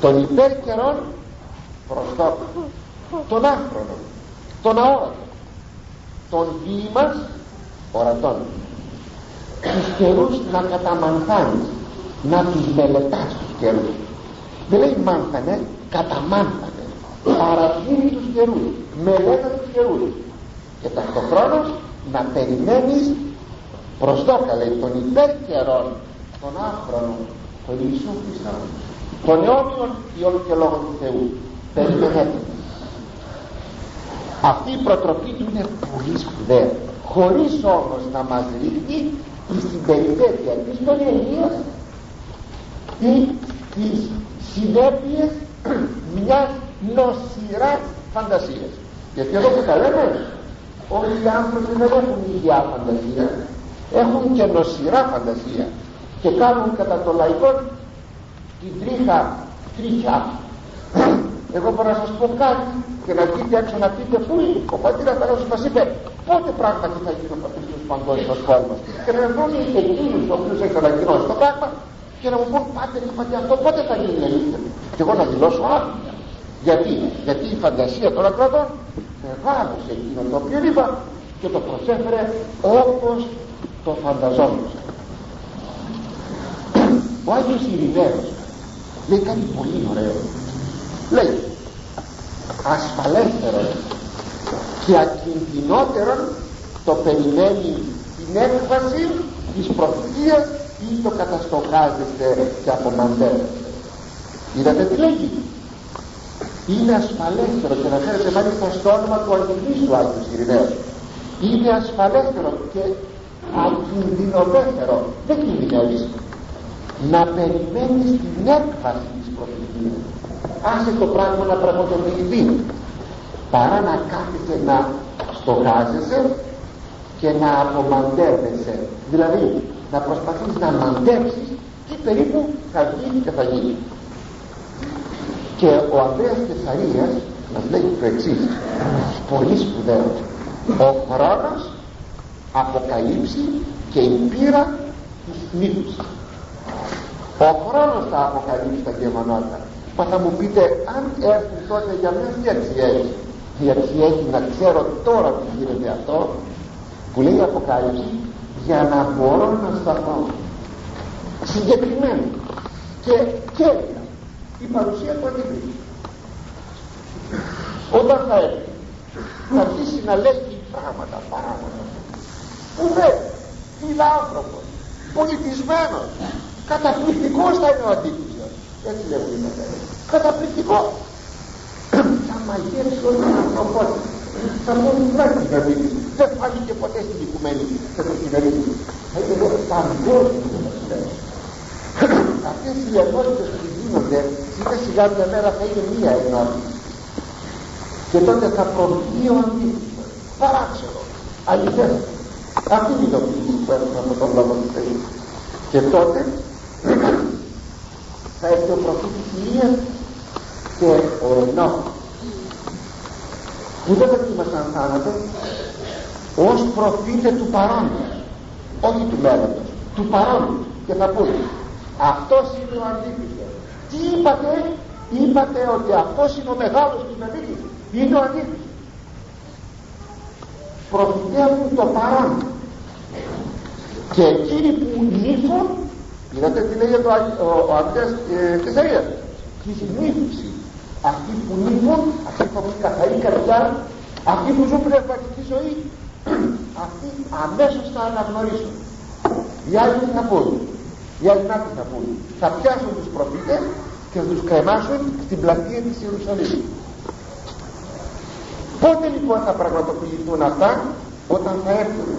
Των υπέρ καιρών προς τον άχρονο τον αόρατο τον μας ορατών τους καιρούς να καταμανθάνεις να τους μελετάς τους καιρούς. Δεν λέει μάνθανε καταμάνθανε. Παραδείγει τους καιρούς μελέτα τους καιρούς. Και ταυτοχρόνως να περιμένεις προσδόκα λέει των υπέρ καιρών των άχρονων των Ιησού Χριστό των αιώνιων ιών και λόγων του Θεού. Περιμένετε. Αυτή η προτροπή του είναι πολύ σπουδαία. Χωρίς όμως να μας ρίχνει στην περιπέτεια της Παναγίας ή τις συνέπειες μιας νοσηράς φαντασίας. Γιατί εδώ που τα λέμε όλοι οι άνθρωποι δεν έχουν υγεία φαντασία έχουν και νοσηρά φαντασία και κάνουν κατά το λαϊκό την τρίχα τρίχα. Εγώ μπορώ να σας πω κάτι και να βγείτε έξω να πείτε πού είναι ο πατήρας Θανάσης μας είπε πότε πράγματι θα γίνει ο πατήρας παγκόσμιος κόσμος και να βρουν εκείνους ο οποίους έχει ανακοινώσει το πράγμα και να μου πούν πάτε είπατε αυτό πότε θα γίνει αλήθεια και εγώ να δηλώσω άδεια γιατί, γιατί η φαντασία των ακρατών μεγάλωσε εκείνο το οποίο είπα και το προσέφερε όπως το φανταζόμαστε ο Άγιος Ειρηναίος λέει κάτι πολύ ωραίο. Λέει ασφαλέστερον και ακινδυνότερον το περιμένει την έκβαση της προφητείας ή το καταστοχάζεστε και απομαντεύεστε είδατε τι λέγει; Είναι ασφαλέστερο και να φέρετε μάλιστα στο όνομα του Αγγλίστου Άγιου Ειρηναίου είναι ασφαλέστερο και ακινδυνοδέστερο δεν κινδυνεύεις. Να περιμένεις την έκβαση της προφητείας. Άσε το πράγμα να πραγματοποιηθεί παρά να κάθεσαι να στοχάζεσαι και να απομαντεύεσαι. Δηλαδή να προσπαθείς να μαντέψεις τι περίπου θα γίνει και θα γίνει. Και ο Ανδρέας Κεσαρίας μας λέει το εξής πολύ σπουδαίο. Ο χρόνος αποκαλύψει και η πείρα της μύθους. Ο χρόνος θα αποκαλύψει τα γεγονότα. Μα θα μου πείτε αν έρθουν τότε για μένα τι αξία έχει η αξία έχει να ξέρω τώρα που γίνεται αυτό που λέει η Αποκάλυψης για να μπορώ να σταθώ. Συγκεκριμένο και κέρια. Η παρουσία του Αντιχρίστου όταν θα έρθει θα αρχίσει να λέγει πράγματα πράγματα που δεν είναι άνθρωπος. Πολιτισμένος. Καταπληκτικός θα είναι ο Αντίχρistος έτσι λέγουν οι καταπληκτικός θα μαγεύσει όλη την ανθρωπότητα θα μου βράξει να δει δεν φάνηκε ποτέ στην οικουμένη και το κυβερνήτη θα είναι εδώ παγκόσμιο αυτές οι ενότητες που γίνονται σιγά σιγά μια μέρα θα είναι μία ενότητα και τότε θα προβεί ο αντίθετος παράξενο αληθές. Αυτή είναι η ειδοποίηση που έχουμε από τον λόγο του Θεού. Και τότε θα έρθει ο προφήτης Ηλίας και ο Ενώ που δεν δοκίμασαν θάνατο ως προφήτε του παρόντος. Όχι του μέλλοντος. Του παρόντος. Και θα πούνε αυτός είναι ο Αντίχριστος τι είπατε; Είπατε ότι αυτός είναι ο μεγάλος κυβερνήτης είναι ο Αντίχριστος προφητεύουν το παρόν και εκείνοι που νύφουν είδατε τι λέει ο, ο, ο Αγγλίας ε, της νύφουση αυτοί που νύφουν αυτοί που έχουν καθαρή καρδιά αυτοί που ζουν πνευματική ζωή αυτοί αμέσως θα αναγνωρίσουν. Οι άλλοι τι θα πούν οι άλλοι να θα πούν. Θα πιάσουν τους προφήτες και θα τους κρεμάσουν στην πλατεία της Ιερουσαλήμ. Πότε λοιπόν θα πραγματοποιηθούν αυτά; Όταν θα έρθουν.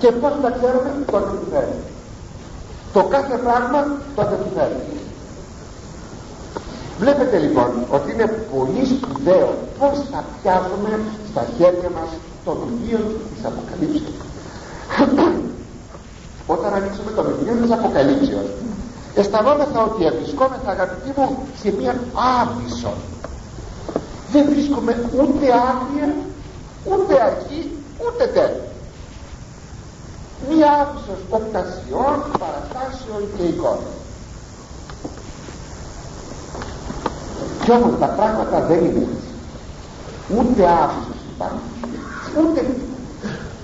Και πως θα ξέρουμε τότε τι φέρνει το κάθε πράγμα τότε τι φέρνει βλέπετε λοιπόν ότι είναι πολύ σπουδαίο πως θα πιάσουμε στα χέρια μας το βιβλίο της Αποκαλύψεως. Όταν ανοίξουμε το βιβλίο της Αποκαλύψεως αισθανόμεθα ότι βρισκόμεθα αγαπητοί μου σε μια άβυσο δεν βρίσκουμε ούτε άδεια ούτε αρχή ούτε τέλος. Μία άβυσος οπτασιών, παραστάσεων και εικόνων κι όμως τα πράγματα δεν είναι έτσι. Ούτε άβυσος υπάρχει. Ούτε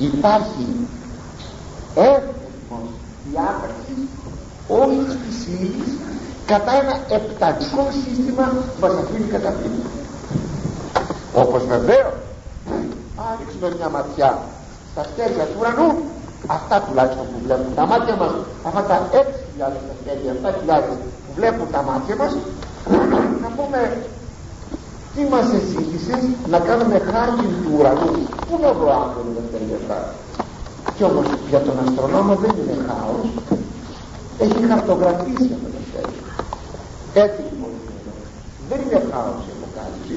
υπάρχει εύθυμος διάταξης όλης της ύλης κατά ένα επτατικό σύστημα που μας αφήνει καταπληκτικό όπως βεβαίως αν ρίξουμε μια ματιά στα αστέρια του ουρανού αυτά τουλάχιστον που βλέπουν τα μάτια μας αυτά τα 6.000 αστέρια 7.000 που βλέπουν τα μάτια μας να πούμε τι μας εσύγησε να κάνουμε χάρτη του ουρανού. Πού να βρω άνθρωποι τα αστέρια αυτά; Κι όμως για τον αστρονόμο δεν είναι χάος. Έχει χαρτογραφήσει αυτό το αστέρια έτσι λοιπόν δεν είναι χάος η αποκάλυψη.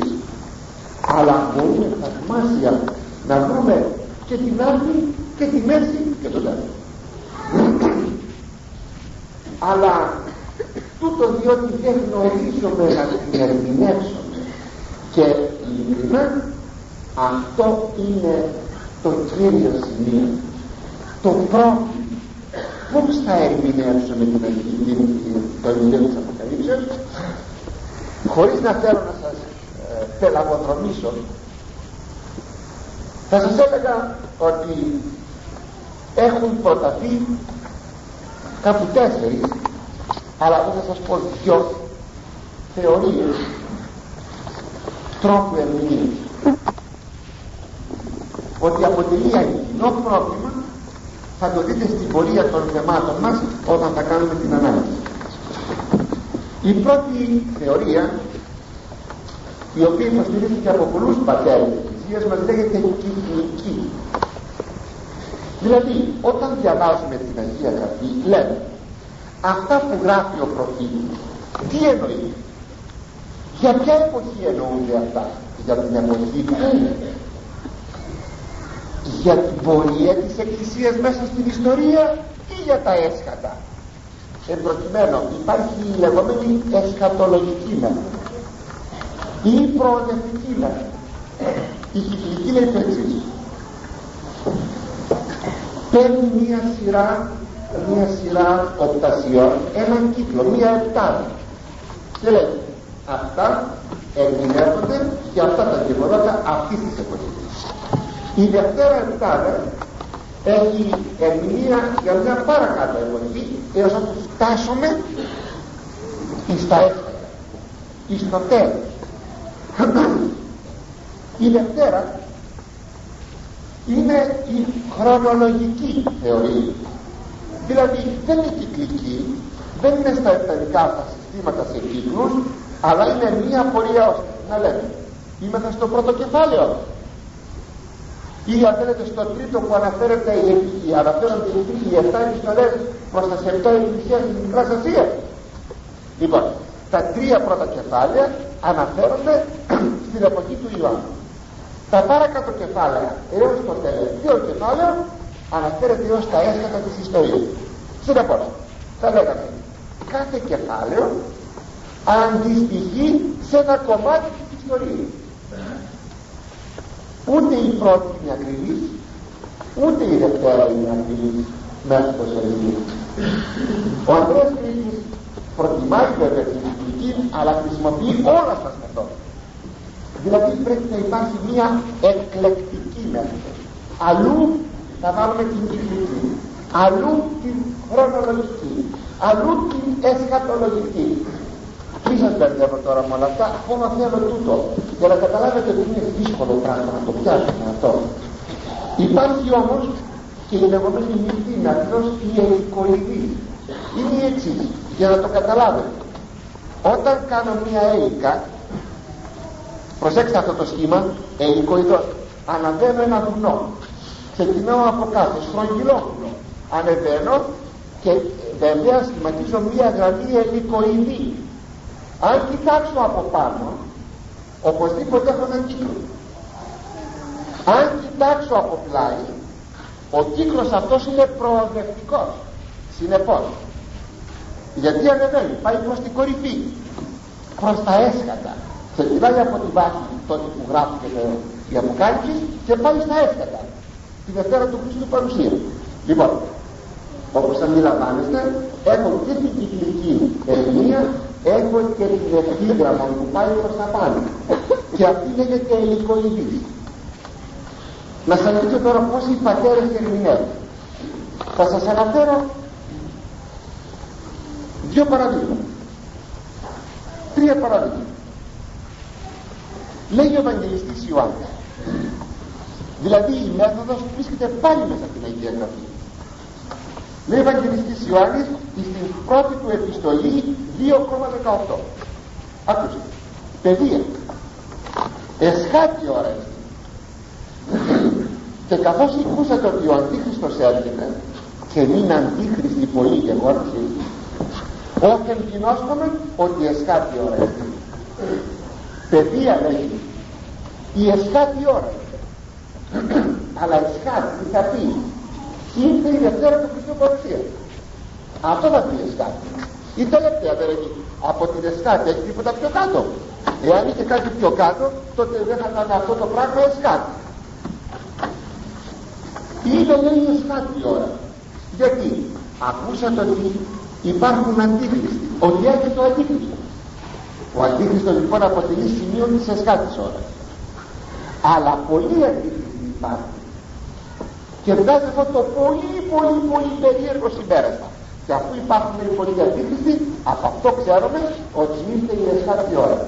Αλλά μπορεί θαυμάσια να βρούμε και την άκρη και τη μέση και τον τέλος αλλά τούτο διότι δεν γνωρίζουμε να την ερμηνεύσουμε και ειλικρινά αυτό είναι το κύριο σημείο. Το πρόβλημα. Πώς θα ερμηνεύσουμε την το βιβλίο της Αποκαλύψεως χωρίς να θέλω να σας πελαγοδρομήσω. Θα σας έλεγα ότι έχουν προταθεί κάπου τέσσερις αλλά δεν θα σας πω δυο θεωρίες τρόπου ερμηνείας. Ότι αποτελεί ένα κοινό πρόβλημα θα το δείτε στην πορεία των θεμάτων μας όταν θα κάνουμε την ανάλυση. Η πρώτη θεωρία η οποία υποστηρίζεται από πολλούς πατέρες της Εκκλησίας μας λέγεται κυκλική δηλαδή όταν διαβάζουμε την Αγία Γραφή λέμε αυτά που γράφει ο προφήτης τι εννοεί; Για ποια εποχή εννοούνται αυτά; Για την εποχή που για την πορεία της Εκκλησίας μέσα στην ιστορία ή για τα έσχατα; Εν προκειμένου υπάρχει η λεγόμενη εσχατολογική μέθοδος ή προοδευτική μέρα η κυκλική λέει το εξής. Παίρνει μία σειρά μία σειρά οπτασιών έναν κύκλο, μία επτάδα. Και λέει αυτά ερμηνεύονται για αυτά τα γεγονότα αυτής της εποχής. Η δευτέρα επτάδα έχει ερμηνεία για μια παρακάτω εποχή έως να φτάσουμε εις τα έφτατα εις το τέλος. Η Δευτέρα είναι η χρονολογική θεωρία δηλαδή δεν είναι κυκλική δεν είναι στα επταρικά τα συστήματα σε κύκλους αλλά είναι μία πορεία ώστε να λέμε είμαστε στο πρώτο κεφάλαιο. Ή αν θέλετε στο τρίτο που αναφέρεται η, αναφέρονται οι, οι 7 επιστολές προς τα σεπτά εκκλησία της Μικράς Ασίας. Λοιπόν τα τρία πρώτα κεφάλαια αναφέρονται στην εποχή του Ιωάννου. Τα παρακάτω κεφάλαια έως το τελευταίο κεφάλαιο αναφέρεται ως τα έσκατα της ιστορίας. Συνεπώς θα λέγαμε κάθε κεφάλαιο αντιστοιχεί σε ένα κομμάτι της ιστορίας. Ούτε η πρώτη είναι ακριβής ούτε η δευτέρα είναι ακριβής μέσα στο σελίδι. Ο Ανδρέας Κρήτης προτιμάει βέβαια την λειτουργική αλλά χρησιμοποιεί όλα τα στατόπια δηλαδή πρέπει να υπάρχει μια εκλεκτική μέθοδος. Αλλού θα βάλουμε την κυκλική αλλού την χρονολογική. Αλλού την εσχατολογική. Μη σας μπερδεύω τώρα με όλα αυτά; Ακόμα θέλω τούτο. Για να καταλάβετε ότι είναι δύσκολο πράγμα να το πιάσουμε αυτό. Υπάρχει όμως και η λεγόμενη μύθη ακριβώς η ελικοειδή. Είναι η εξής για να το καταλάβετε. Όταν κάνω μια έλικα προσέξτε αυτό το σχήμα ελικοειδός. Αναβαίνω ένα βουνό ξεκινάω από κάτω στρογγυλόχουλο ανεβαίνω και βέβαια σχηματίζω μια γραμμή ελικοειδή. Αν κοιτάξω από πάνω οπωσδήποτε έχω έναν κύκλο. Αν κοιτάξω από πλάι ο κύκλος αυτός είναι προοδευτικός. Συνεπώς γιατί ανεβαίνει πάει προς την κορυφή προς τα έσκατα ξεκινάει από τη βάση τότε που γράφει η Αποκάλυψη και πάει στα έσκατα τη Δευτέρα του Χριστού παρουσία λοιπόν όπως αντιλαμβάνεστε έχω και την κυκλική ερμηνεία έχω και την ευθύγραμμα που πάει προς τα πάνω. Και αυτή λέγεται ελικοειδή να σας δείξω τώρα πώς οι πατέρες ερμηνεύουν. Θα σας αναφέρω δύο παραδείγματα. Τρία παραδείγματα. Λέει ο Ευαγγελιστής Ιωάννης δηλαδή η μέθοδος βρίσκεται πάλι μέσα στην Αγία Γραφή. Λέει ο Ευαγγελιστής Ιωάννης στην πρώτη του επιστολή 2,18 άκουσε. Παιδεία. Εσχάτη ώρα και καθώς ακούσατε ότι ο Αντίχριστος έρχεται και μην αντίχριστη πολύ γεγόραση όχι εγκοινώσκομαι ότι εσχάτη ώρα έρχεται παιδεία λέγει η εσχάτη ώρα αλλά εσχάτη τι θα πει; Ήρθε η Δευτέρα του Χριστού παρουσία αυτό θα πει εσχάτη η τελευταία δεν έχει από την εσχάτη έχει τίποτα πιο κάτω. Εάν είχε κάτι πιο κάτω τότε δεν θα ήταν αυτό το πράγμα εσχάτη είναι λέει εσχάτη ώρα. Γιατί; Ακούσατε ότι υπάρχουν αντίχριστοι. Ότι έχει το αντίχριστος. Ο αντίχριστος λοιπόν αποτελεί σημείο της εσχάτης ώρας. Αλλά πολλοί αντίχριστοι υπάρχουν και βγάζει αυτό το πολύ πολύ πολύ περίεργο συμπέρασμα. Και αφού υπάρχουν πολλοί αντίχριστοι από αυτό ξέρουμε ότι ήρθε η εσχάτη ώρα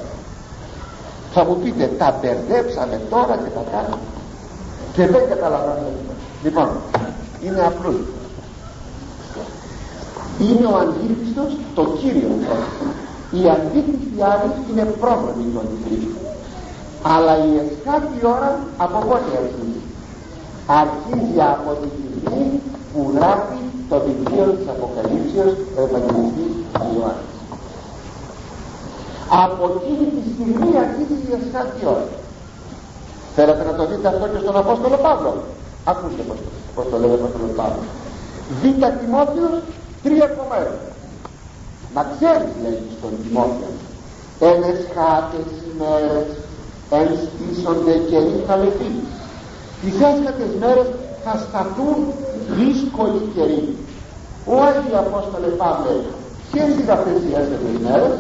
θα μου πείτε τα μπερδέψαμε τώρα και τα κάνουμε και δεν καταλαβαίνουμε λοιπόν είναι απλό είναι ο αντίχριστος το κύριος. Πρόβλημα η αντίθεση άλλη είναι πρόγραμμη του αντιχρίστου αλλά η εσχάτη ώρα από πότε αρχίζει αρχίζει από τη στιγμή που γράφει το βιβλίο της Αποκαλύψεως ο Ευαγγελιστής Ιωάννης. Από εκείνη τη στιγμή αρχίζει η εσχάτη ώρα. Θέλετε να το δείτε αυτό και στον Απόστολο Παύλο; Ακούστε πως, πως το λέει ο Απόστολος Παύλος. Β' Τιμόθεος 3,1 Μα ξέρεις λέει στον Τιμόθεο εν εσχάτες ημέρες εν στήσονται καιροί χαλεποί τις έσχατες μέρες θα σταθούν δύσκολοι καιροί. Όχι Απόστολε Παύλε ποιες είναι αυτές οι έσχατες ημέρες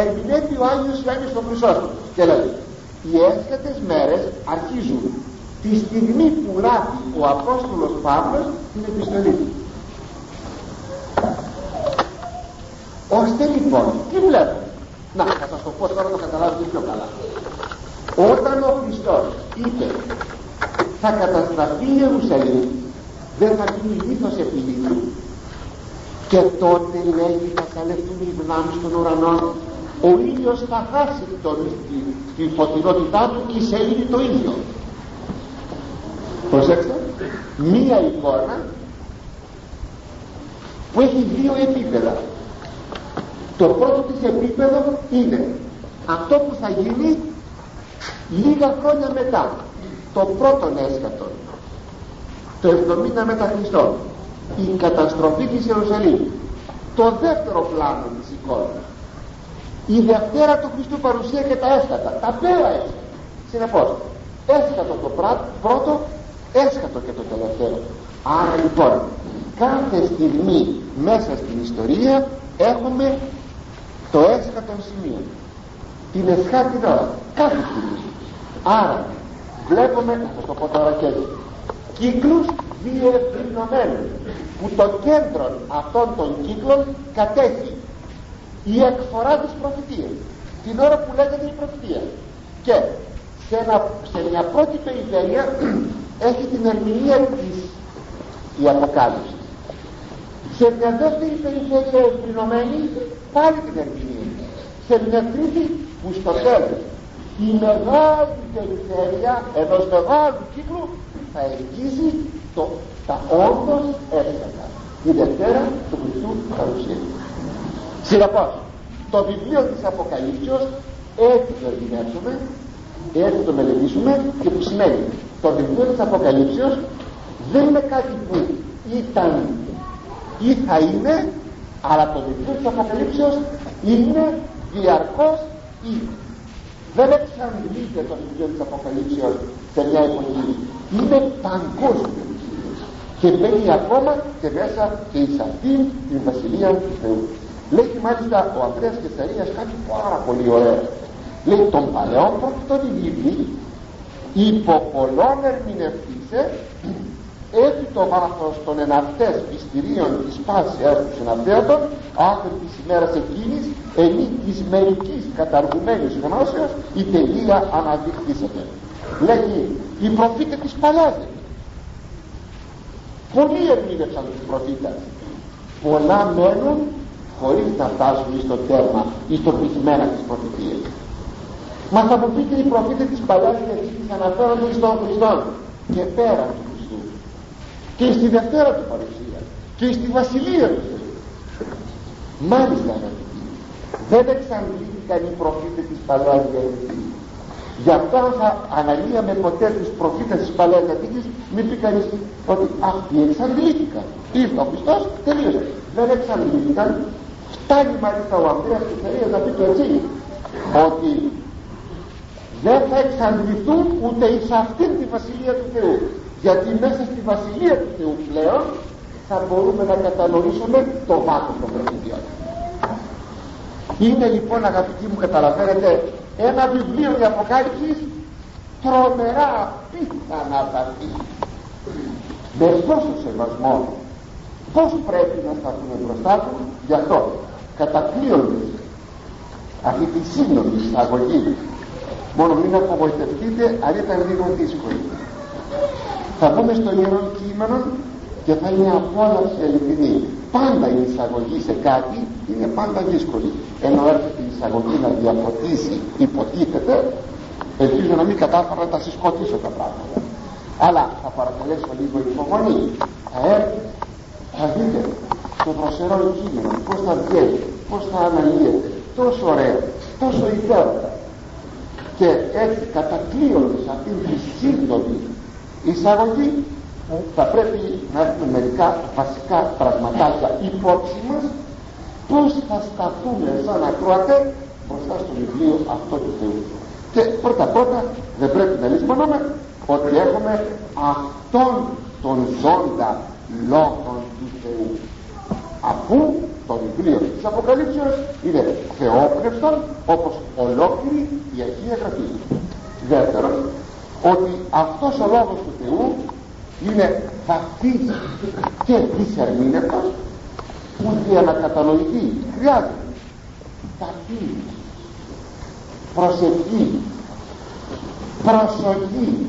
ερμηνεύει ο Άγιος Ιωάννης στο Χρυσόστο και λέει οι έσχατες μέρες αρχίζουν τη στιγμή που γράφει ο Απόστολος Παύλος την επιστολή του ώστε λοιπόν τι βλέπουμε; Να θα σας το πω τώρα να το καταλάβετε πιο καλά. Όταν ο Χριστός είπε θα καταστραφεί η Ιερουσαλήμ δεν θα γίνει λίθος επί λίθου και τότε λέει θα καλευτούν οι δυνάμεις των ουρανών. Ο ήλιος θα χάσει τον, τη, τη φωτεινότητά του και σε είναι το ήλιο προσέξτε μία εικόνα που έχει δύο επίπεδα το πρώτο της επίπεδο είναι αυτό που θα γίνει λίγα χρόνια μετά το πρώτο έσκατο το 70 μετά Χριστό. Η καταστροφή της Ιερουσαλήμ το δεύτερο πλάνο της εικόνας η Δευτέρα του Χριστού παρουσία και τα έσκατα τα πέρα έσκατα. Συνεπώς έσκατο το πρώτο έσκατο και το τελευταίο. Άρα λοιπόν κάθε στιγμή μέσα στην ιστορία έχουμε το έσκατο σημείο την εσχάτη ώρα κάθε στιγμή. Άρα βλέπουμε θα το πω τώρα και έτσι κύκλους διευρυνωμένους που το κέντρο αυτών των κύκλων κατέχει η εκφορά της προφητείας την ώρα που λέγεται η προφητεία. Και σε, ένα, σε μια πρώτη περιφέρεια έχει την ερμηνεία της η αποκάλυψη. Σε μια δεύτερη περιφέρεια ευρυνωμένη πάλι την ερμηνεία. Σε μια τρίτη που στο τέλος η μεγάλη περιφέρεια ενός μεγάλου κύκλου θα εγγύζει το, τα όντως έστατα η Δευτέρα του Χριστού παρουσία συνεπώς το βιβλίο της Αποκαλύψεως έτσι το ερμηνεύσουμε έτσι το μελετήσουμε και που σημαίνει το βιβλίο της Αποκαλύψεως δεν είναι κάτι που ήταν ή θα είναι αλλά το βιβλίο της Αποκαλύψεως είναι διαρκώς ή δεν εξαντλείται το βιβλίο της Αποκαλύψεως σε μια εποχή. Είναι παγκόσμιο και μπαίνει ακόμα και μέσα και εις αυτήν την Βασιλεία του Θεού. Λέει μάλιστα ο Ανδρέας Κεσαρίας κάτι πάρα πολύ ωραίο. Λέει τον παλαιό πρόκειτο τη υπό πολλών ερμηνευτήσε έτσι το βάθος των εναυτές πιστηρίων της πάσης του συναυτέατων άχρη της ημέρας εκείνης ενή της μερικής καταργουμένης γνώσεως η τελεία αναδειχθήσεται λέγει οι προφήτες της παλιάς πολλοί ερμήνευσαν τους προφήτες. Πολλά μένουν χωρίς να φτάσουν στο τέρμα ή στο πυθμένα της προφητείας. Μα θα μου πείτε οι προφήτες της παλιάς διαθήκης αναφέρονται στον Χριστό και πέρα του Χριστού και στη Δευτέρα του παρουσία και στη Βασιλεία του Θεού. Μάλιστα αγαπητοί δεν εξαντλήθηκαν οι προφήτες της παλιάς διαθήκης. Γι' αυτό θα αναλύαμε ποτέ τους προφήτες της παλαιάς διαθήκης μην πει κανείς ότι αυτοί εξαντλήθηκαν ήρθε ο Χριστός τελείωσε. Δεν εξαντλήθηκαν. Φτάνει μάλιστα ο Ανδρέας Κεσαρίας να πει το έτσι ότι δεν θα εξαντληθούν ούτε εις αυτήν τη Βασιλεία του Θεού γιατί μέσα στη Βασιλεία του Θεού πλέον θα μπορούμε να κατανοήσουμε το βάθος των προφητείων είναι λοιπόν αγαπητοί μου καταλαβαίνετε ένα βιβλίο για αποκάλυψης τρομερά απίθανα βαθύ με τόσο σεβασμό πως πρέπει να σταθούμε μπροστά του γι' αυτό κατακλείοντας αυτή τη σύγχρονη εισαγωγή. Μόνο μην απογοητευτείτε αν ήταν λίγο δύσκολη θα μπούμε στο ιερό κείμενο και θα είναι απόλαυση αληθινή πάντα η εισαγωγή σε κάτι είναι πάντα δύσκολη. Ενώ έρχεται η εισαγωγή να διαφωτίσει υποτίθεται ελπίζω να μην κατάφερα να τα συσκοτήσω τα πράγματα. Αλλά θα παρακαλέσω λίγο υπομονή. Θα έρθει θα δείτε το δροσερό κείμενο. Πως θα βγαίνει πως θα αναλύεται. Τόσο ωραίο τόσο υπέροχα και έτσι κατακλείοντας αυτήν τη σύντομη εισαγωγή θα πρέπει να έχουμε μερικά βασικά πραγματάκια υπόψη μας πως θα σταθούμε σαν ακροατέ μπροστά στο βιβλίο αυτό του Θεού. Και πρώτα πρώτα δεν πρέπει να λησμονούμε ότι έχουμε αυτόν τον ζώντα λόγων του Θεού. Αφού το βιβλίο της Αποκαλύψεως είναι θεόπνευστον όπως ολόκληρη η Αγία Γραφή. Δεύτερον ότι αυτός ο λόγος του Θεού είναι βαθύς και δυσερμήνευτος που για να κατανοηθεί χρειάζεται. Βαθύ προσευχή προσοχή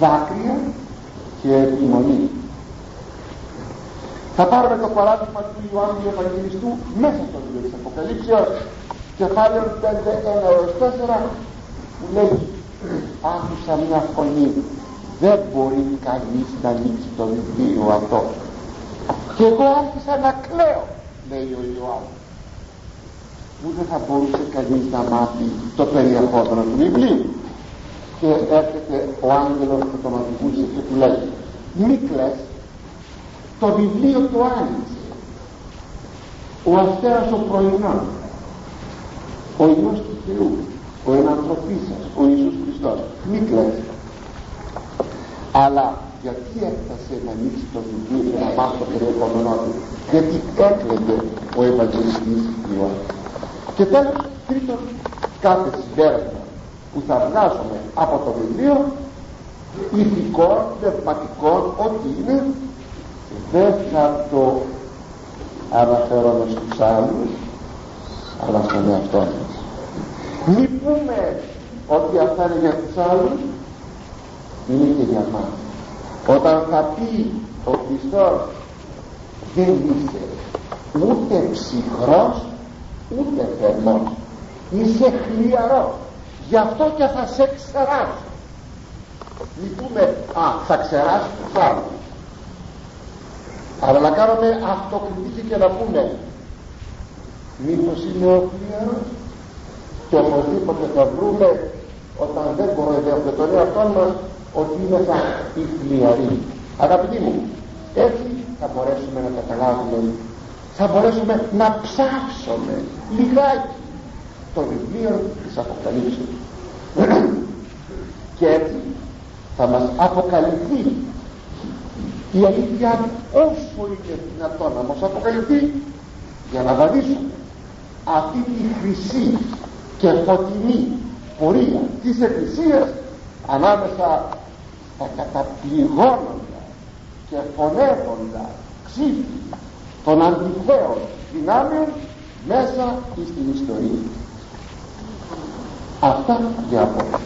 δάκρυα και επιμονή. Θα πάρουμε το παράδειγμα του Ιωάννου του Ευαγγελιστού μέσα στο βιβλίο της Αποκαλύψεως κεφάλαιο 5, 1 έως 4 που λέει άκουσα μια φωνή. Δεν μπορεί κανείς να ανοίξει το βιβλίο αυτό. Και εγώ άρχισα να κλαίω λέει ο Ιωάννης. Που δεν θα μπορούσε κανείς να μάθει το περιεχόμενο του βιβλίου. Και έρχεται ο άγγελος που τον οδηγούσε και του λέει Μίκλες το βιβλίο του άνοιξε. Ο αστέρας ο πρωινών ο Υιός του Θεού ο ενανθρωπής σας ο Ιησούς Χριστός. Μίκλες αλλά γιατί έφτασε να ανοίξει το βιβλίο και να μάθει το περιεχόμενό του; Γιατί έκλαιγε ο Ευαγγελιστής Ιωάννης. Και τέλος τρίτον κάθε συμπέρασμα που θα βγάζουμε από το βιβλίο ηθικών, πνευματικών, ό,τι είναι δεν θα το αναφέρομαι στους άλλους αλλά στον εαυτό μας μη πούμε ότι αυτά είναι για τους άλλους είναι και για μας. Όταν θα πει ο Χριστός δεν είσαι ούτε ψυχρός ούτε θερμός. Είσαι χλιαρός. Γι' αυτό και θα σε ξεράσω μη πούμε α θα ξεράσω τους άλλους. Αλλά να κάνουμε αυτοκριτική και να πούμε μήπως είναι ο χλιαρός; Και οπωσδήποτε θα βρούμε όταν δεν κοροϊδεύουμε τον εαυτό μας ότι είναι θα οι χλιαροί αγαπητοί μου έτσι θα μπορέσουμε να καταλάβουμε θα μπορέσουμε να ψάξουμε λιγάκι το βιβλίο της Αποκαλύψης και έτσι θα μας αποκαλυφθεί η αλήθεια όσο είναι δυνατόν να μας αποκαλυφθεί για να βαδίσουμε αυτή τη χρυσή και φωτεινή πορεία της Εκκλησίας ανάμεσα στα καταπληγώνοντα και φωνεύοντα ξύφη των αντιθέων δυνάμεων μέσα στην ιστορία. Αυτά για απόψε